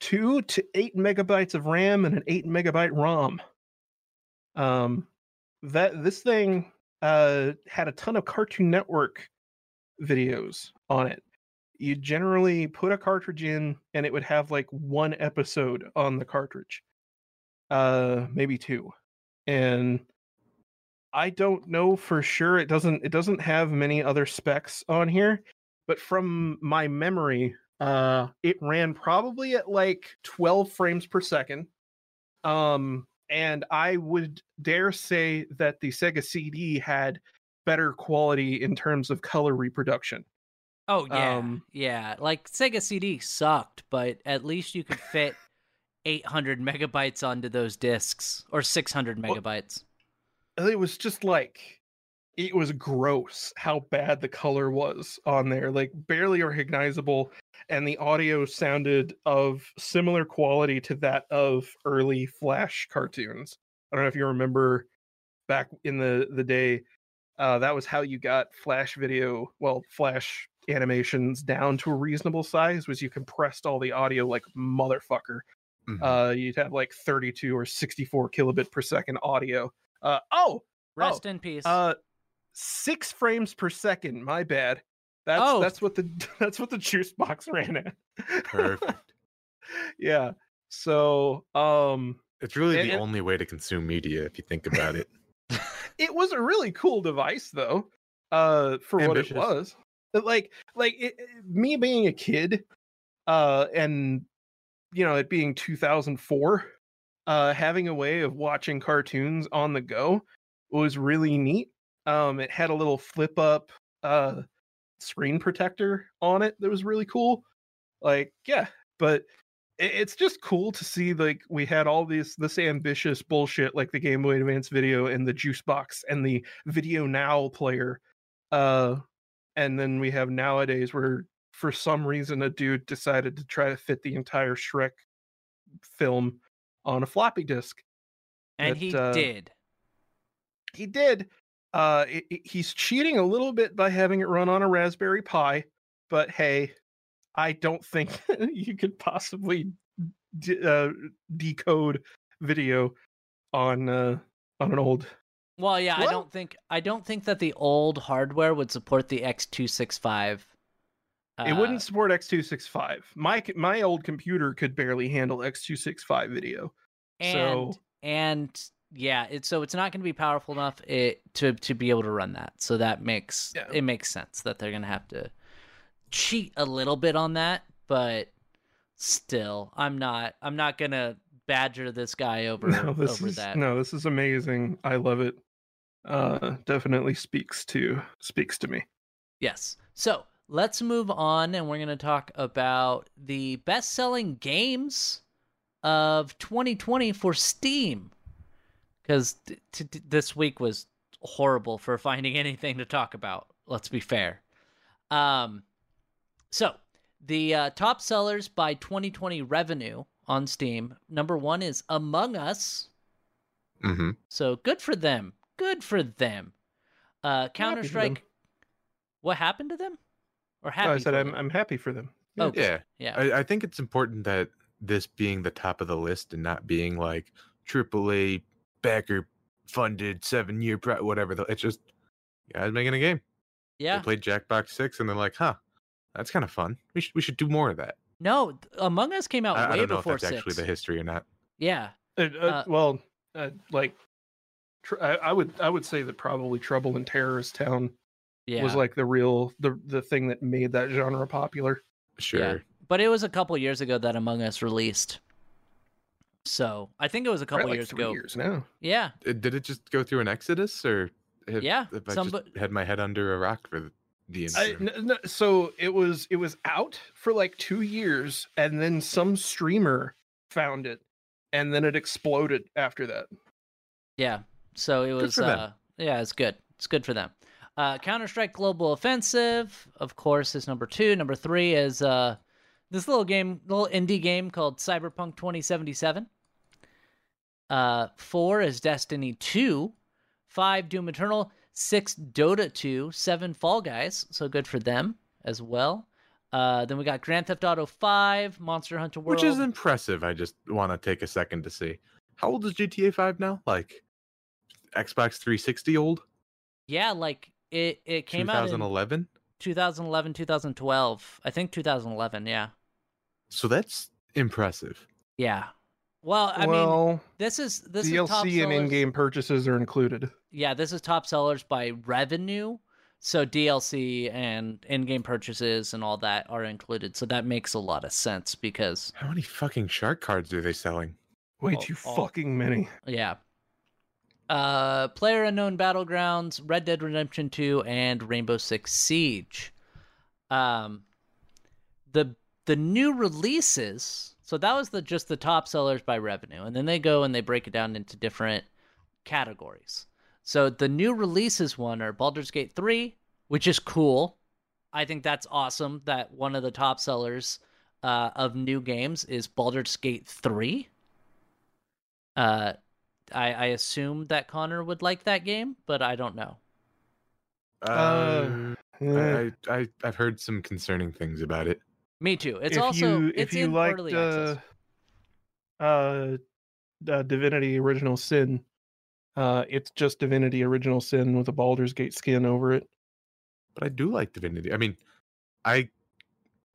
two to eight megabytes of ram and an eight megabyte rom. Um that this thing uh had a ton of cartoon network videos on it. You generally put a cartridge in and it would have like one episode on the cartridge. Uh maybe two. And i don't know for sure. It doesn't it doesn't have many other specs on here but from my memory uh it ran probably at like 12 frames per second. Um and i would dare say that the sega cd had better quality in terms of color reproduction oh yeah, um, yeah. Like Sega CD sucked, but at least you could fit 800 megabytes onto those discs or 600 Well- megabytes. it was just like it was gross how bad the color was on there like barely recognizable and the audio sounded of similar quality to that of early Flash cartoons. I don't know if you remember back in the the day. Uh, that was how you got Flash video, well, Flash animations down to a reasonable size. Was you compressed all the audio like motherfucker. Mhm. Uh, you'd have like 32 or 64 kilobit per second audio. Uh, oh, Rest in peace. uh, six frames per second. My bad. That's Oh. that's what the that's what the juice box ran at. Perfect. yeah. So, um, It's really And- the only way to consume media if you think about it. it was a really cool device though. Uh, for Ambitious. what it was. Like, like it, it- me being a kid, uh, and you know it being 2004, uh, having a way of watching cartoons on the go was really neat. Um, it had a little flip up uh screen protector on it that was really cool. Like, yeah, but it's just cool to see like we had all these this ambitious bullshit like the Game Boy Advance Video and the Juice Box and the Video Now player, uh, and then we have nowadays where for some reason a dude decided to try to fit the entire Shrek film on a floppy disk. and that, he uh, did. He did. Uh, it- it- he's cheating a little bit by having it run on a Raspberry Pi, but hey, I don't think you could possibly de- uh, decode video on uh, on an old. Well, yeah, I don't think I don't think that the old hardware would support the X265. it uh, wouldn't support X265. My my old computer could barely handle X265 video. and so- and yeah, it's so it's not going to be powerful enough it to to be able to run that. So that makes Yeah. it makes sense that they're going to have to cheat a little bit on that, but still, I'm not I'm not going to badger this guy over No, this over is that. no, this is amazing. I love it. Uh, definitely speaks to speaks to me. Yes. So let's move on, and we're going to talk about the best selling games of 2020 for Steam. Because t- t- t- this week was horrible for finding anything to talk about. Let's be fair. Um, so the uh, top sellers by 2020 revenue on Steam number one is Among Us. hmm So good for them. Good for them. Uh, Counter. Strike. What happened to them? Or happy? Oh, I said I'm them? I'm happy for them. Oh, Yeah. yeah. I, I think it's important that this being the top of the list and not being like AAA backer funded seven year pro- whatever. the- It's just guys making a game. yeah. They played Jackbox Six and they're like, huh, that's kind of fun. We should we should do more of that. No, Among Us came out I, I way don't know if before that's six. actually the history or not. Yeah. Uh, uh, Uh, well, uh, like tr- I, I would I would say that probably Trouble in Terrorist Town Yeah. was like the real the the thing that made that genre popular. Sure. But it was a couple years ago that Among Us released. So I think it was a Right, couple like years three ago. years now. Yeah. Uh, Did it just go through an exodus or have, Yeah, have I somebo- just had my head under a rock for the, the I, interim? n- n- so it was it was out for like two years, and then some streamer found it, and then it exploded after that. Yeah. So it was for them. uh yeah, it's good. It's good for them. Uh Counter Strike Global Offensive, of course, is number two. Number three is uh this little game, little indie game called Cyberpunk 2077. Uh four is Destiny 2. Five Doom Eternal. Six Dota 2. Seven Fall Guys. So good for them as well. Uh, then we got Grand Theft Auto 5, Monster Hunter World. Which is impressive. I just want to take a second to see. How old is GTA 5 now? Like Xbox 360 old? yeah, like it, it came out in 2011? 2011 2012 i think 2011 yeah So that's impressive. yeah well i mean this is this is top DLC and sellers- in-game purchases are included. yeah this is top sellers by revenue so dlc and in-game purchases and all that are included so that makes a lot of sense because How many fucking shark cards are they selling? Way Oh, too oh. fucking many. yeah uh player unknown battlegrounds red dead redemption 2 and rainbow six siege um the the new releases so that was the just the top sellers by revenue and then they go and they break it down into different categories so the new releases one are Baldur's Gate 3 which is cool I think that's awesome that one of the top sellers uh, of new games is Baldur's Gate 3. Uh, I, I assume that Connor would like that game, but I don't know. Uh, Uh. I, I I've heard some concerning things about it. Me too. It's if also you, it's if you in liked uh, uh, uh, Divinity Original Sin, uh, it's just Divinity Original Sin with a Baldur's Gate skin over it. But I do like Divinity. I mean, I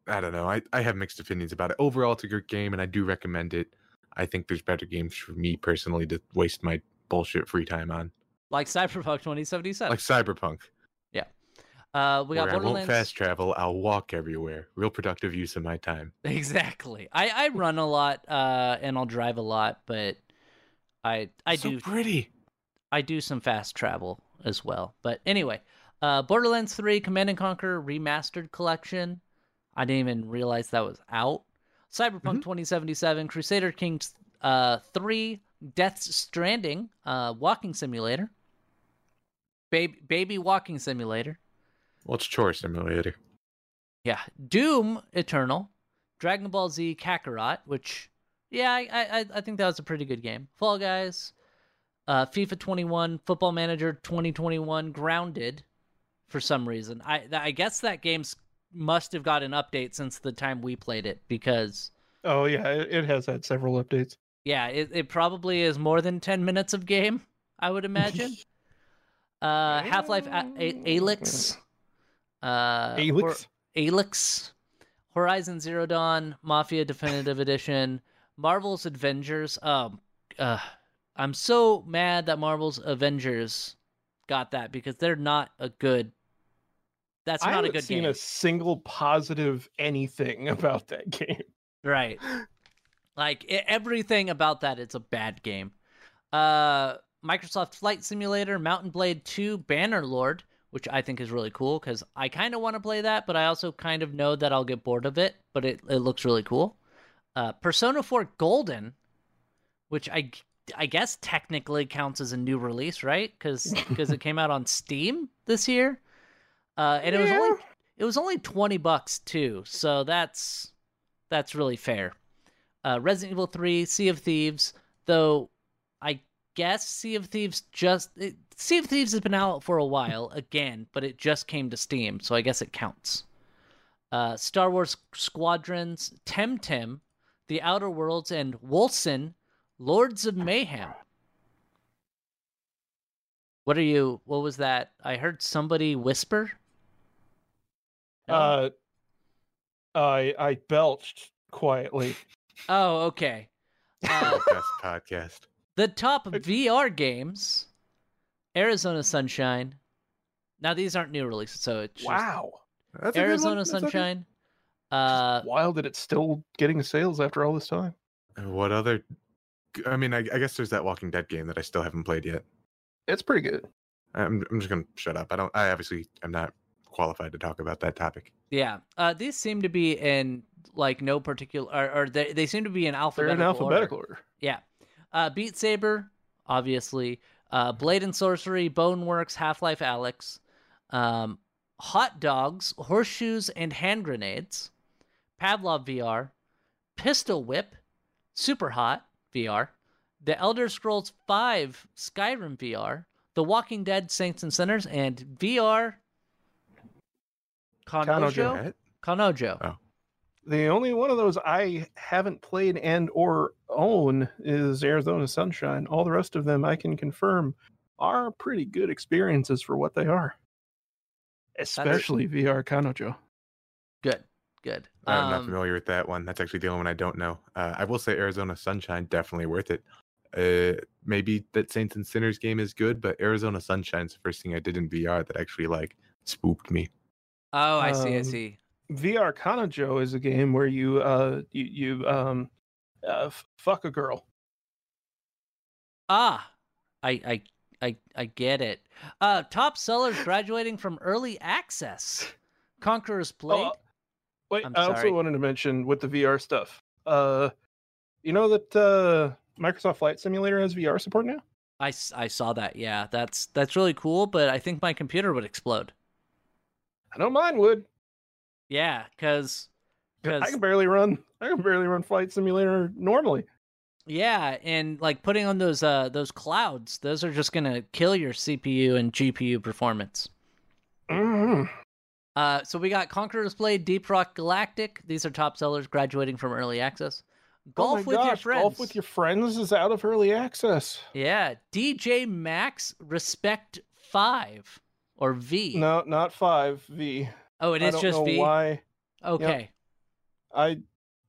I don't know. I, I have mixed opinions about it. Overall, it's a good game, and I do recommend it. I think there's better games for me personally to waste my bullshit free time on, Like Cyberpunk 2077. like Cyberpunk. Uh, we got where I won't fast travel. I'll walk everywhere. Real productive use of my time. Exactly. I, I run a lot uh, and I'll drive a lot, but I I so do pretty. I do some fast travel as well. But anyway, uh, Borderlands 3 Command and Conquer Remastered Collection. I didn't even realize that was out. Cyberpunk 2077, Crusader Kings uh, 3, Death Stranding, uh, Walking Simulator, Baby, Baby Walking Simulator, Well, it's chore simulator. yeah, Doom Eternal, Dragon Ball Z Kakarot, which, yeah, I, I, I think that was a pretty good game. Fall Guys, uh, FIFA 21, Football Manager 2021, Grounded, for some reason. I I guess that game's must have got an update since the time we played it because Oh yeah, it, it has had several updates. yeah, it, it probably is more than 10 minutes of game, I would imagine. uh Half-Life A- A- Alyx uh Hor- Alix. Alyx, Horizon Zero Dawn, Mafia Definitive Edition, Marvel's Avengers. Um, uh, I'm so mad that Marvel's Avengers got that because they're not a good. That's I not a haven't good seen game, a single positive anything about that game. right? Like everything about that, it's a bad game. Uh, Microsoft Flight Simulator, Mount and Blade 2, Bannerlord, which I think is really cool because I kind of want to play that, but I also kind of know that I'll get bored of it. But it, it looks really cool. Uh, Persona 4 Golden, which I I guess technically counts as a new release, right? Because it came out on Steam this year, uh, and it was only it was only twenty bucks too. So that's that's really fair. Uh, Resident Evil 3, Sea of Thieves, though guess Sea of Thieves just it, Sea of Thieves has been out for a while again, but it just came to Steam, so I guess it counts. Uh, Star Wars Squadrons, Temtem, The Outer Worlds, and Wolcen, Lords of Mayhem. What are you? What was that? I heard somebody whisper. No? Uh, I I belched quietly. oh, okay. Uh, Best podcast. The top VR games Arizona Sunshine. Now, these aren't new releases, so it's just Wow, That's a good one. Arizona That's okay. Sunshine. Uh, wild that it's still getting sales after all this time. And What other? I mean, I, I guess there's that Walking Dead game that I still haven't played yet. It's pretty good. I'm I'm just gonna shut up. I don't. I obviously am not qualified to talk about that topic. yeah. Uh, these seem to be in like no particular, or, or they, they seem to be in alphabetical. They're alphabetical. in alphabetical order. order. Yeah. Uh, Beat Saber, obviously. Uh, Blade and Sorcery, Boneworks, Half Life Alyx. Um, Hot Dogs, Horseshoes, and Hand Grenades. Pavlov VR. Pistol Whip, Super Hot VR. The Elder Scrolls V, Skyrim VR. The Walking Dead, Saints and Sinners, and VR. What? Kanojo. Oh. The only one of those I haven't played and or own is Arizona Sunshine. All the rest of them I can confirm are pretty good experiences for what they are. Especially VR Kanojo. Good. Good. I'm not Um, familiar with that one. That's actually the only one I don't know. Uh, I will say Arizona Sunshine definitely worth it. Uh, maybe that Saints and Sinners game is good, but Arizona Sunshine's the first thing I did in VR that actually like spooked me. Oh, I see. I Um, see. VR Kanojo is a game where you uh you, you um uh, f- fuck a girl. Ah, I I I I get it. Uh, top sellers graduating from early access. Conqueror's Blade. Oh, wait, I'm I also wanted to mention with the VR stuff. Uh, you know that uh, Microsoft Flight Simulator has VR support now. I, I saw that. Yeah, that's that's really cool. But I think my computer would explode. I know mine would. Yeah, because I can barely run. I can barely run Flight Simulator normally. yeah, and like putting on those uh those clouds, those are just gonna kill your CPU and GPU performance. Mhm. Uh, so we got Conqueror's Blade, Deep Rock Galactic. These are top sellers graduating from early access. Golf oh with your friends. Golf with your friends is out of early access. Yeah, DJ Max Respect Five or V. No, not five V. oh, it I is don't just know V. why. Okay, I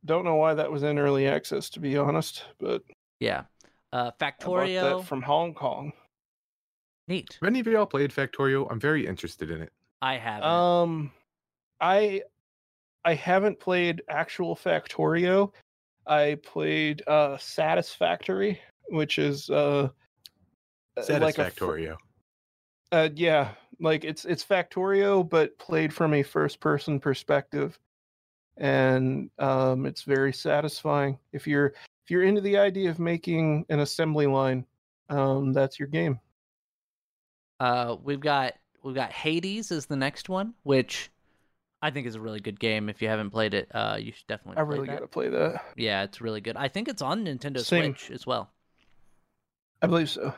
don't know why that was in early access, to be honest. But yeah. Uh, I Factorio, that from Hong Kong. neat. Have any of y'all played Factorio? I'm very interested in it. I have. Um, I I haven't played actual Factorio. I played uh Satisfactory, which is uh uh, like a uh yeah, like it's it's Factorio but played from a first person perspective. And um it's very satisfying. If you're if you're into the idea of making an assembly line, um that's your game. Uh, we've got we've got Hades is the next one, which I think is a really good game. If you haven't played it, uh, you should definitely. I really that. got to play that. Yeah, it's really good. I think it's on Nintendo Same. Switch as well. I believe so.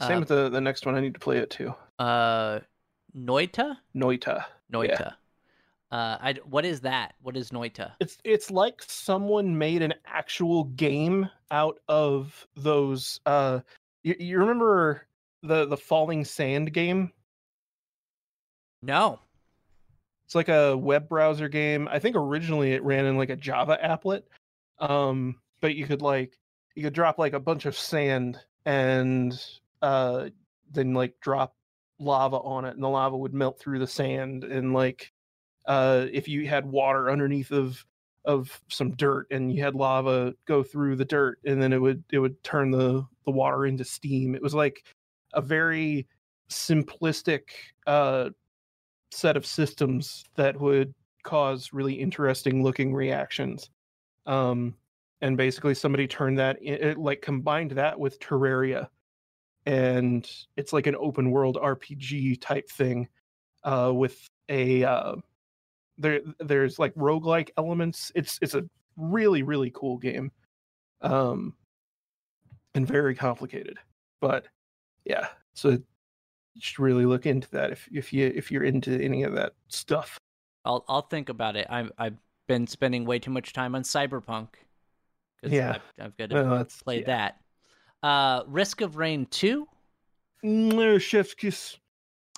Same Uh, with the the next one. I need to play it too. Uh, Noita, Noita. Noita. Uh, I what is that? What is Noita? It's it's like someone made an actual game out of those. Uh, you, you remember the the falling sand game? No. It's like a web browser game. I think originally it ran in like a Java applet. Um, but you could like you could drop like a bunch of sand and uh then like drop lava on it and the lava would melt through the sand and like uh if you had water underneath of of some dirt and you had lava go through the dirt and then it would it would turn the the water into steam. It was like a very simplistic uh set of systems that would cause really interesting looking reactions. Um, and basically, somebody turned that it, like combined that with Terraria, and it's like an open world RPG type thing uh, with a uh, there. There's like roguelike elements. It's it's a really really cool game, um, and very complicated. But yeah, so you should really look into that if if you if you're into any of that stuff. I'll I'll think about it. I've I've been spending way too much time on Cyberpunk. Yeah. I've, I've got to play yeah. that. Uh, Risk of Rain two, Mm, chef's kiss.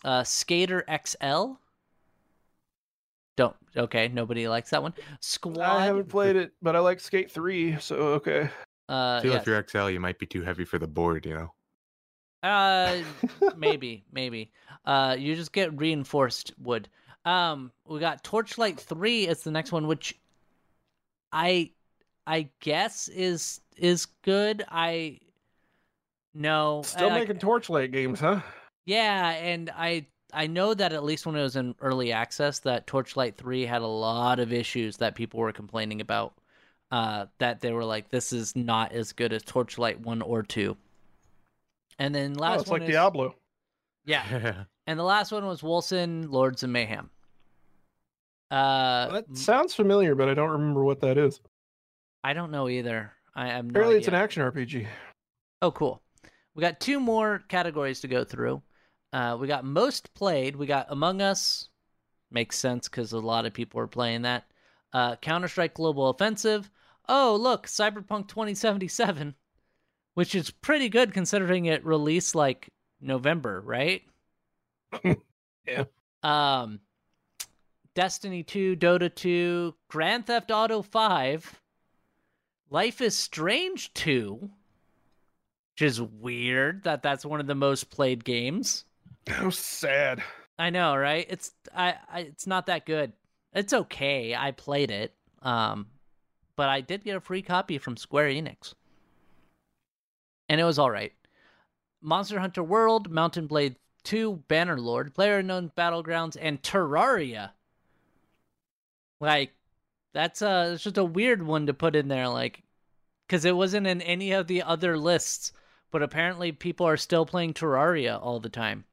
uh, Skater XL. Don't okay. Nobody likes that one. Squad. I haven't played it, but I like Skate Three, so okay. Uh, I feel yeah. if you're XL, you might be too heavy for the board, you know. Uh, maybe, maybe. Uh, you just get reinforced wood. Um, we got Torchlight Three as the next one, which I, I guess is is good. I no, Still I- making Torchlight games, huh? yeah, and I I know that at least when it was in early access, that Torchlight Three had a lot of issues that people were complaining about. Uh, that they were like, this is not as good as Torchlight One or Two. And then last oh, it's one like is- Diablo. yeah, and the last one was Wolcen Lords of Mayhem. Uh, That sounds familiar, but I don't remember what that is. I don't know either. I am Apparently, it's an action RPG. Oh, cool. We got two more categories to go through. Uh, we got most played. We got Among Us. Makes sense because a lot of people are playing that. Uh, Counter Strike Global Offensive. Oh, look, Cyberpunk 2077, which is pretty good considering it released like November, right? Yeah. Um, Destiny 2, Dota 2, Grand Theft Auto 5, Life is Strange 2, which is weird that that's one of the most played games. How sad. I know, right? It's I, I it's not that good. It's okay. I played it. Um but I did get a free copy from Square Enix. And it was all right. Monster Hunter World, Mount and Blade 2, Bannerlord, PlayerUnknown Battlegrounds and Terraria. Like that's uh it's just a weird one to put in there like cuz it wasn't in any of the other lists, but apparently people are still playing Terraria all the time.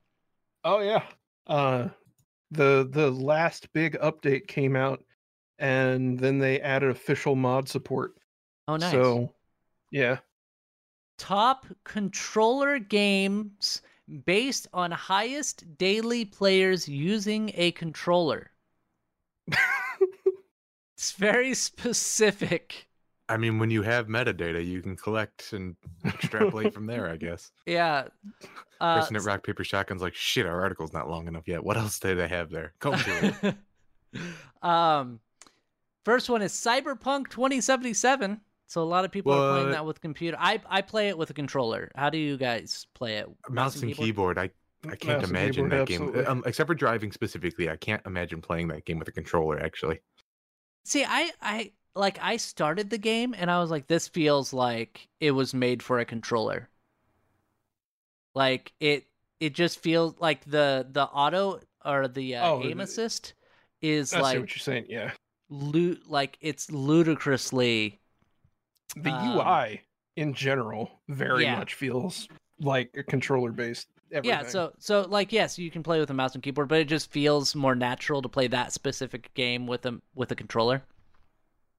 Oh yeah. Uh, the the last big update came out and then they added official mod support. Oh, nice. So, yeah. Top controller games based on highest daily players using a controller. It's very specific. I mean, when you have metadata, you can collect and extrapolate from there, I guess. Yeah. Uh, Person at Rock Paper Shotgun's like, shit, our article's not long enough yet. What else do they have there? Comb through it. um, first one is Cyberpunk 2077. So a lot of people are playing that with computer. I I play it with a controller. How do you guys play it? Mouse and keyboard. I I can't Mouse imagine keyboard, that absolutely. game, um, except for driving specifically. I can't imagine playing that game with a controller. Actually, See, I I like I started the game and I was like, this feels like it was made for a controller. Like it it just feels like the the auto or the uh, Oh, aim assist is I see like what you're saying. Yeah. lu- like it's ludicrously The Um, UI in general very yeah. much feels like a controller based. Yeah, so so like yes, you can play with a mouse and keyboard, but it just feels more natural to play that specific game with a with a controller.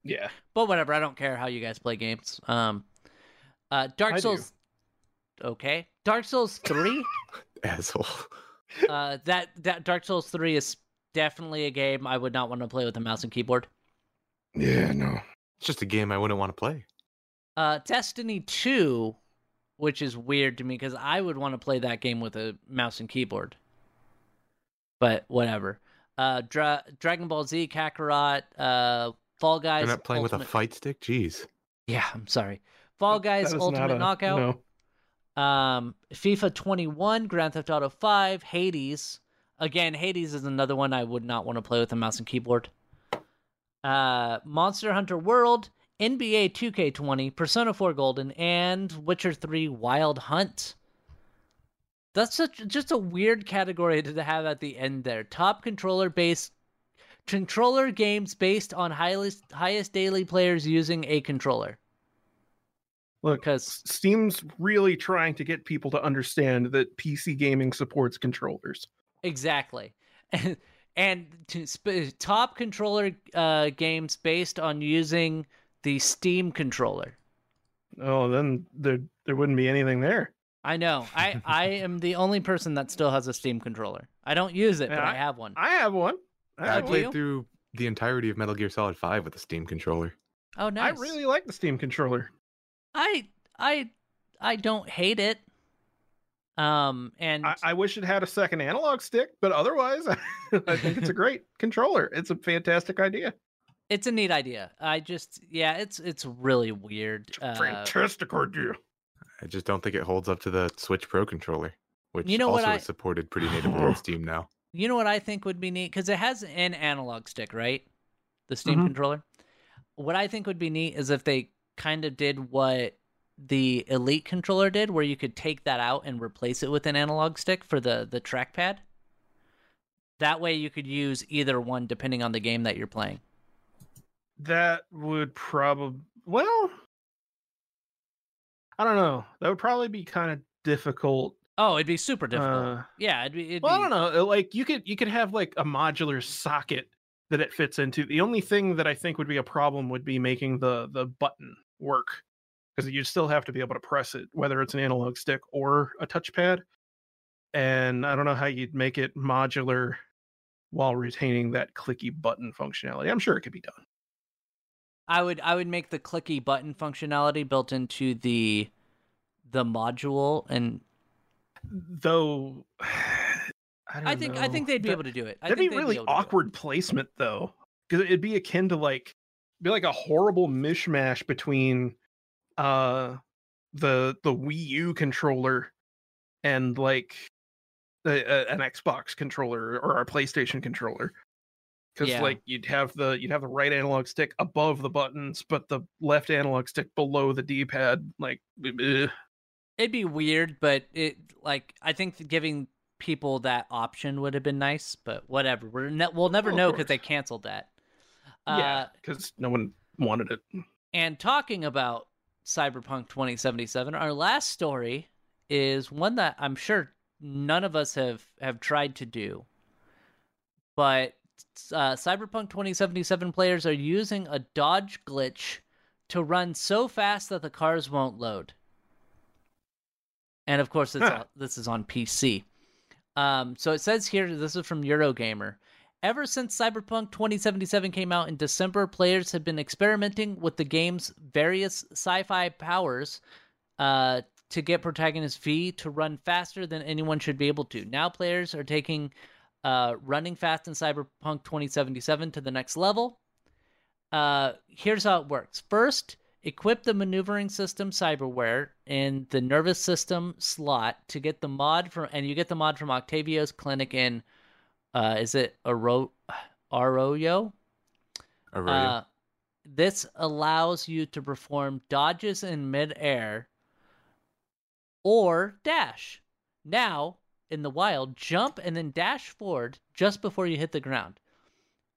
Yeah. But whatever, I don't care how you guys play games. Um uh Dark I do. Souls Okay. Dark Souls 3 asshole. uh that that Dark Souls 3 is definitely a game I would not want to play with a mouse and keyboard. Yeah, no. It's just a game I wouldn't want to play. Uh Destiny 2 which is weird to me because I would want to play that game with a mouse and keyboard. But whatever. Uh, Dra- Dragon Ball Z, Kakarot, uh, Fall Guys. I'm not playing with a fight stick. Jeez. Yeah, I'm sorry. Fall Guys, That is Ultimate not a- Knockout. No. Um, FIFA 21, Grand Theft Auto 5, Hades. Again, Hades is another one I would not want to play with a mouse and keyboard. Uh, Monster Hunter World, NBA 2K20, Persona 4 Golden, and Witcher 3 Wild Hunt. That's such just a weird category to have at the end there. Top controller based controller games based on highest highest daily players using a controller. Look, Because Steam's really trying to get people to understand that PC gaming supports controllers. Exactly. And and to sp- top controller uh, games based on using the Steam controller. Oh, then there there wouldn't be anything there. I know. I I am the only person that still has a Steam controller. I don't use it, but Yeah, I have one. I have one. I, I have do one. played you? through the entirety of Metal Gear Solid 5 with a Steam controller. Oh, nice. I really like the Steam controller. I I I don't hate it. Um and I, I wish it had a second analog stick, but otherwise, I think it's a great controller. It's a fantastic idea. it's a neat idea. I just yeah, it's it's really weird. It's a Uh, fantastic idea. I just don't think it holds up to the Switch Pro controller, which You know what also I- is supported pretty natively on Steam now. You know what I think would be neat because it has an analog stick, right? The Steam Mhm. controller. What I think would be neat is if they kind of did what the Elite controller did, where you could take that out and replace it with an analog stick for the the trackpad. That way, you could use either one depending on the game that you're playing. That would probably well, I don't know. That would probably be kind of difficult. Oh, it'd be super difficult. Uh, yeah, it'd be. It'd well, I don't know. Like you could you could have like a modular socket that it fits into. The only thing that I think would be a problem would be making the the button work because you'd still have to be able to press it, whether it's an analog stick or a touchpad. And I don't know how you'd make it modular while retaining that clicky button functionality. I'm sure it could be done. I would I would make the clicky button functionality built into the the module and Though I, don't I think I think they'd be That- able to do it. I That'd think be really able to do it. awkward placement though, because it'd be akin to like be like a horrible mishmash between uh the the Wii U controller and like a, a- an Xbox controller or a PlayStation controller. Because Yeah. like you'd have the you'd have the right analog stick above the buttons, but the left analog stick below the D pad. Like, eh. It'd be weird, but it like I think giving people that option would have been nice. But whatever, we're ne- we'll never Of know because they canceled that. Uh, yeah, because no one wanted it. And talking about Cyberpunk 2077, our last story is one that I'm sure none of us have have tried to do, but uh, Cyberpunk 2077 players are using a dodge glitch to run so fast that the cars won't load. And of course, it's Huh. this is on PC. Um, so it says here, this is from Eurogamer. Ever since Cyberpunk 2077 came out in December, players have been experimenting with the game's various sci fi powers uh, to get protagonist V to run faster than anyone should be able to. Now, players are taking uh, running fast in Cyberpunk 2077 to the next level. Uh, here's how it works. First, equip the maneuvering system cyberware in the nervous system slot to get the mod from, and you get the mod from Octavio's clinic in, uh, is it Arroyo? Aurelio. Uh, this allows you to perform dodges in midair or dash. Now, in the wild, jump and then dash forward just before you hit the ground.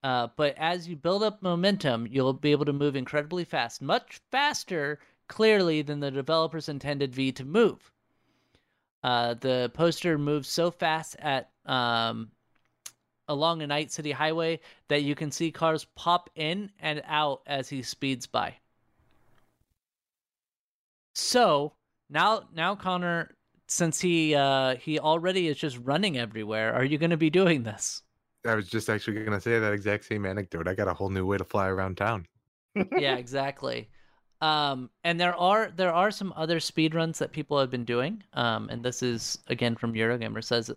Uh, but as you build up momentum, you'll be able to move incredibly fast, much faster, clearly, than the developers intended V to move. Uh, the poster moves so fast at um, along a night city highway that you can see cars pop in and out as he speeds by. So now, now Connor, since he uh, he already is just running everywhere, are you going to be doing this? I was just actually gonna say that exact same anecdote. I got a whole new way to fly around town. yeah, exactly. Um, and there are there are some other speed runs that people have been doing. Um, and this is again from Eurogamer says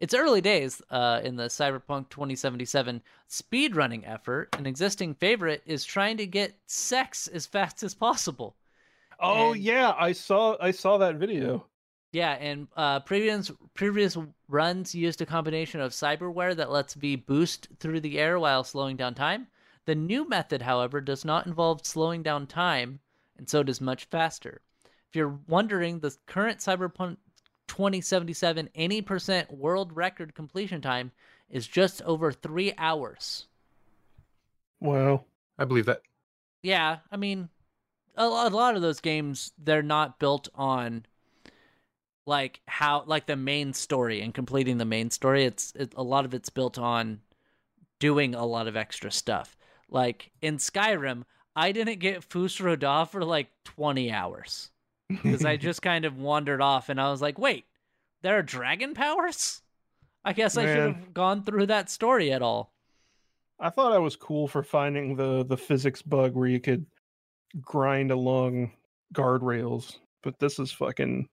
it's early days uh, in the Cyberpunk 2077 speed running effort. An existing favorite is trying to get sex as fast as possible. Oh And- yeah, I saw I saw that video. Yeah, and uh, previous previous runs used a combination of cyberware that lets V boost through the air while slowing down time. The new method, however, does not involve slowing down time, and so it is much faster. If you're wondering, the current Cyberpunk 2077 any percent world record completion time is just over three hours. Wow. I believe that. Yeah, I mean, a, lo- a lot of those games they're not built on like how like the main story and completing the main story. It's it, a lot of it's built on doing a lot of extra stuff. Like in Skyrim, I didn't get Fus Ro Dah for like 20 hours because I just kind of wandered off and I was like, wait, there are dragon powers? I guess I should have gone through that story at all. I thought I was cool for finding the the physics bug where you could grind along guardrails, but this is fucking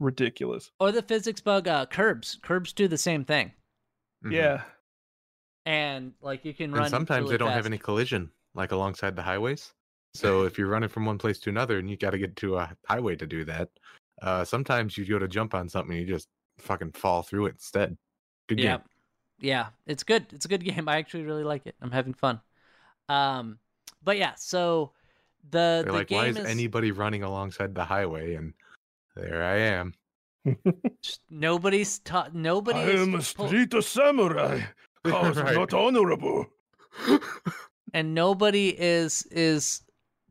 ridiculous. Or the physics bug, uh, curbs. Curbs do the same thing. Mhm. Yeah. and like you can run. And sometimes really they don't have any collision, like alongside the highways. So if you're running from one place to another and you got to get to a highway to do that, uh, sometimes you go to jump on something and you just fucking fall through it instead. Good Yeah, game. yeah, it's good. It's a good game. I actually really like it. I'm having fun. Um, but yeah, so the They're the like, why is is anybody running alongside the highway? And there I am. nobody's taught. Nobody. is pull- samurai. Cause right. Not honorable. and nobody is is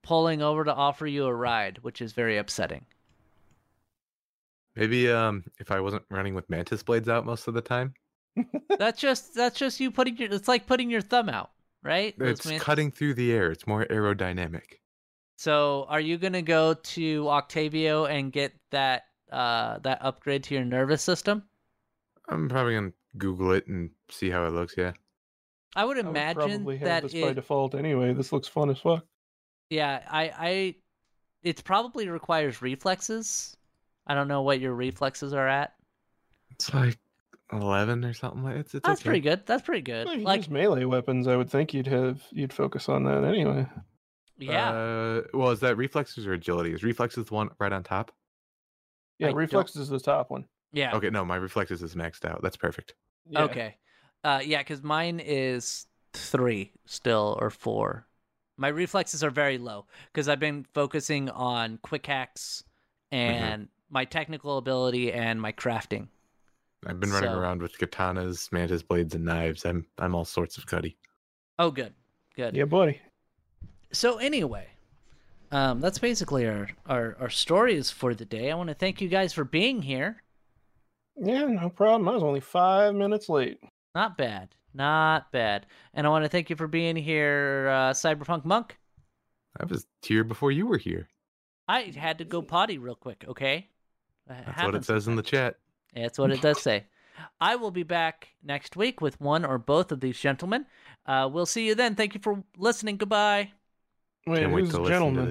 pulling over to offer you a ride, which is very upsetting. Maybe um, if I wasn't running with mantis blades out most of the time, that's just that's just you putting your. It's like putting your thumb out, right? Those it's man- cutting through the air. It's more aerodynamic. So, are you gonna go to Octavio and get that uh that upgrade to your nervous system? I'm probably gonna Google it and see how it looks. Yeah. I would I would imagine probably have that this by default anyway. This looks fun as fuck. yeah, I I it probably requires reflexes. I don't know what your reflexes are at. It's like eleven or something like it's. it's That's okay. pretty good. That's pretty good. Well, if you like use melee weapons, I would think you'd have you'd focus on that anyway. Yeah, Uh, well, is that reflexes or agility? Is reflexes the one right on top? Yeah, I don't- is the top one. yeah. Okay, no, my reflexes is maxed out. That's perfect. Yeah. Okay. Uh yeah, cuz mine is 3 still or 4. My reflexes are very low cuz I've been focusing on quick hacks and my technical ability and my crafting. I've been running So- around with katanas, mantis blades, and knives. I'm I'm all sorts of cuddy. Oh good. Good. Yeah, buddy. So anyway, um that's basically our our our stories for the day. I want to thank you guys for being here. Yeah, no problem. I was only five minutes late. Not bad. Not bad. And I want to thank you for being here, uh, Cyberpunk Monk. I was here before you were here. I had to go potty real quick, okay? That's what it says in the chat. That's what it does say. I will be back next week with one or both of these gentlemen. Uh, we'll see you then. Thank you for listening. Goodbye. Wait, Can't wait who's to listen to gentleman?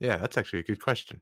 the- Yeah, that's actually a good question.